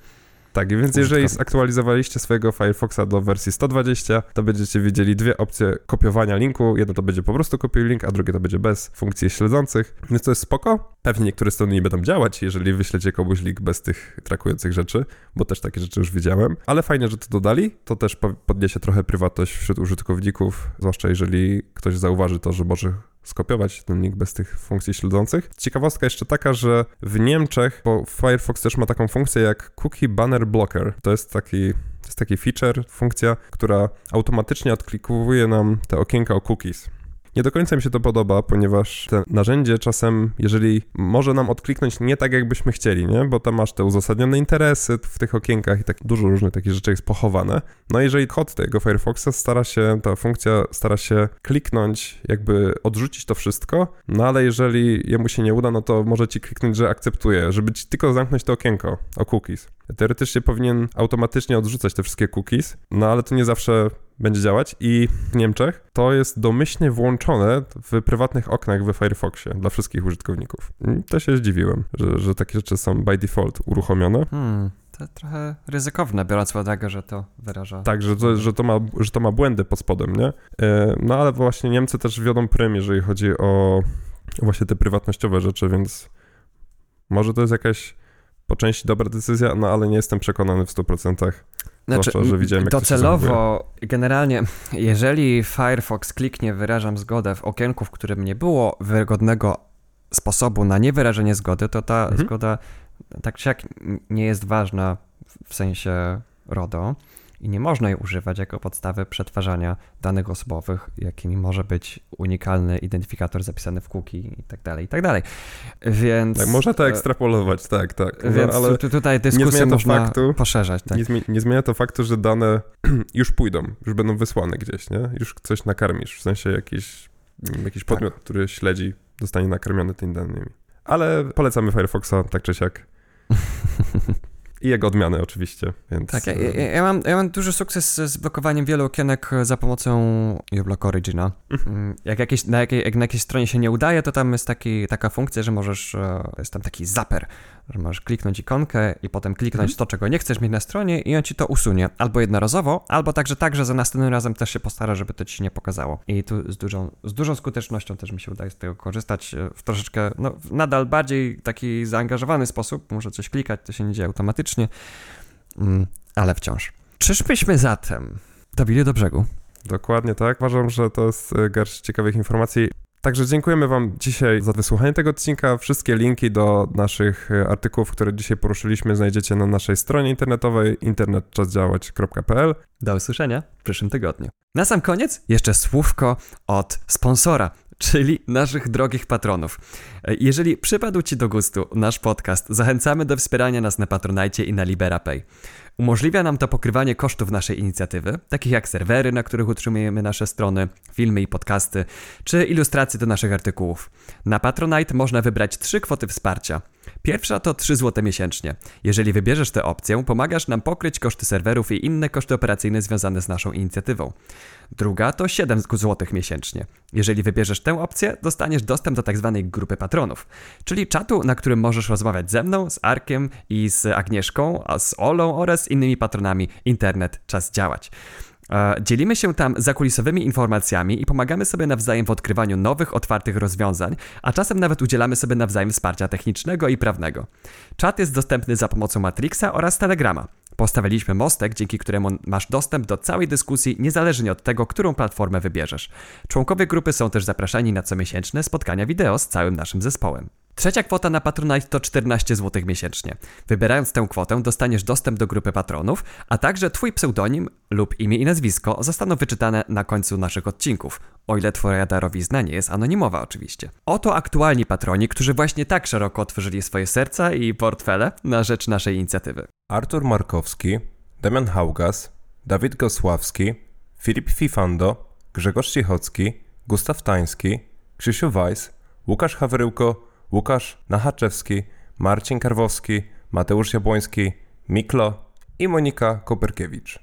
Tak, więc jeżeli zaktualizowaliście swojego Firefoxa do wersji 120, to będziecie widzieli dwie opcje kopiowania linku. Jedno to będzie po prostu kopiuj link, a drugie to będzie bez funkcji śledzących. Więc to jest spoko. Pewnie niektóre strony nie będą działać, jeżeli wyślecie komuś link bez tych trakujących rzeczy, bo też takie rzeczy już widziałem. Ale fajnie, że to dodali. To też podniesie trochę prywatność wśród użytkowników, zwłaszcza jeżeli ktoś zauważy to, że może skopiować ten link bez tych funkcji śledzących. Ciekawostka jeszcze taka, że w Niemczech, bo Firefox też ma taką funkcję jak Cookie Banner Blocker. To jest taki to jest taki feature, funkcja, która automatycznie odklikuje nam te okienka o cookies. Nie do końca mi się to podoba, ponieważ te narzędzie czasem, jeżeli może nam odkliknąć nie tak, jakbyśmy chcieli, nie? Bo tam masz te uzasadnione interesy w tych okienkach i tak dużo różnych takich rzeczy jest pochowane. No jeżeli kod tego Firefoxa stara się, ta funkcja stara się kliknąć, jakby odrzucić to wszystko, no ale jeżeli jemu się nie uda, no to może ci kliknąć, że akceptuje, żeby ci tylko zamknąć to okienko o cookies. Teoretycznie powinien automatycznie odrzucać te wszystkie cookies, no ale to nie zawsze będzie działać i w Niemczech to jest domyślnie włączone w prywatnych oknach we Firefoxie dla wszystkich użytkowników. I to się zdziwiłem, że, że takie rzeczy są by default uruchomione. Hmm. To trochę ryzykowne, biorąc pod uwagę, że to wyraża. Tak, że to, że to, ma, że to ma błędy pod spodem, nie? E, no ale właśnie Niemcy też wiodą prym, jeżeli chodzi o właśnie te prywatnościowe rzeczy, więc może to jest jakaś po części dobra decyzja, no ale nie jestem przekonany w 100%. Znaczy, Zwłaszcza, że widziałem, jak docelowo, generalnie, jeżeli Firefox kliknie wyrażam zgodę w okienku, w którym nie było wygodnego sposobu na niewyrażenie zgody, to ta mhm. zgoda tak czy jak nie jest ważna w sensie RODO i nie można jej używać jako podstawy przetwarzania danych osobowych, jakimi może być unikalny identyfikator zapisany w cookie i tak dalej, i tak dalej. Więc... Tak, można to ekstrapolować, tak, tak. Więc ale tutaj dyskusję można faktu, poszerzać. Tak. Nie, nie, zmienia to faktu, że dane już pójdą, już będą wysłane gdzieś, nie? Już coś nakarmisz, w sensie jakiś, jakiś podmiot, tak. który śledzi, zostanie nakarmiony tymi danymi. Ale polecamy Firefoxa, tak czy siak. I jego odmiany oczywiście, więc... Tak, ja, ja, ja, mam, ja mam duży sukces z blokowaniem wielu okienek za pomocą uBlock Origina. Mhm. Mm, jak, jakieś, na, jakiej, jak na jakiejś stronie się nie udaje, to tam jest taki, taka funkcja, że możesz, e, jest tam taki zapper, że możesz kliknąć ikonkę i potem kliknąć mhm. to, czego nie chcesz mieć na stronie i on ci to usunie. Albo jednorazowo, albo także tak, że za następnym razem też się postara, żeby to ci się nie pokazało. I tu z dużą, z dużą skutecznością też mi się udaje z tego korzystać e, w troszeczkę, no nadal bardziej taki zaangażowany sposób. Muszę coś klikać, to się nie dzieje automatycznie, mm, ale wciąż. Czyżbyśmy zatem dobili do brzegu? Dokładnie tak. Uważam, że to jest e, garść ciekawych informacji. Także dziękujemy Wam dzisiaj za wysłuchanie tego odcinka. Wszystkie linki do naszych e, artykułów, które dzisiaj poruszyliśmy, znajdziecie na naszej stronie internetowej internetczasdziałać.pl. Do usłyszenia w przyszłym tygodniu. Na sam koniec jeszcze słówko od sponsora czyli naszych drogich patronów. E, jeżeli przypadł Ci do gustu nasz podcast, zachęcamy do wspierania nas na Patronite i na LiberaPay. Umożliwia nam to pokrywanie kosztów naszej inicjatywy, takich jak serwery, na których utrzymujemy nasze strony, filmy i podcasty, czy ilustracje do naszych artykułów. Na Patronite można wybrać trzy kwoty wsparcia. Pierwsza to 3 zł miesięcznie. Jeżeli wybierzesz tę opcję, pomagasz nam pokryć koszty serwerów i inne koszty operacyjne związane z naszą inicjatywą. Druga to 7 zł miesięcznie. Jeżeli wybierzesz tę opcję, dostaniesz dostęp do tzw. Tak grupy patronów, czyli czatu, na którym możesz rozmawiać ze mną, z Arkiem i z Agnieszką, a z Olą oraz innymi patronami. Internet, czas działać. E, dzielimy się tam zakulisowymi informacjami i pomagamy sobie nawzajem w odkrywaniu nowych, otwartych rozwiązań, a czasem nawet udzielamy sobie nawzajem wsparcia technicznego i prawnego. Czat jest dostępny za pomocą Matrixa oraz Telegrama. Postawiliśmy mostek, dzięki któremu masz dostęp do całej dyskusji, niezależnie od tego, którą platformę wybierzesz. Członkowie grupy są też zapraszani na comiesięczne spotkania wideo z całym naszym zespołem. Trzecia kwota na Patronite to 14 zł miesięcznie. Wybierając tę kwotę dostaniesz dostęp do grupy patronów, a także Twój pseudonim lub imię i nazwisko zostaną wyczytane na końcu naszych odcinków, o ile Twoja darowizna nie jest anonimowa oczywiście. Oto aktualni patroni, którzy właśnie tak szeroko otworzyli swoje serca i portfele na rzecz naszej inicjatywy. Artur Markowski, Damian Haugas, Dawid Gosławski, Filip Fifando, Grzegorz Cichocki, Gustaw Tański, Krzysiu Weiss, Łukasz Hawryłko, Łukasz Nachaczewski, Marcin Karwowski, Mateusz Jabłoński, Miklo i Monika Koperkiewicz.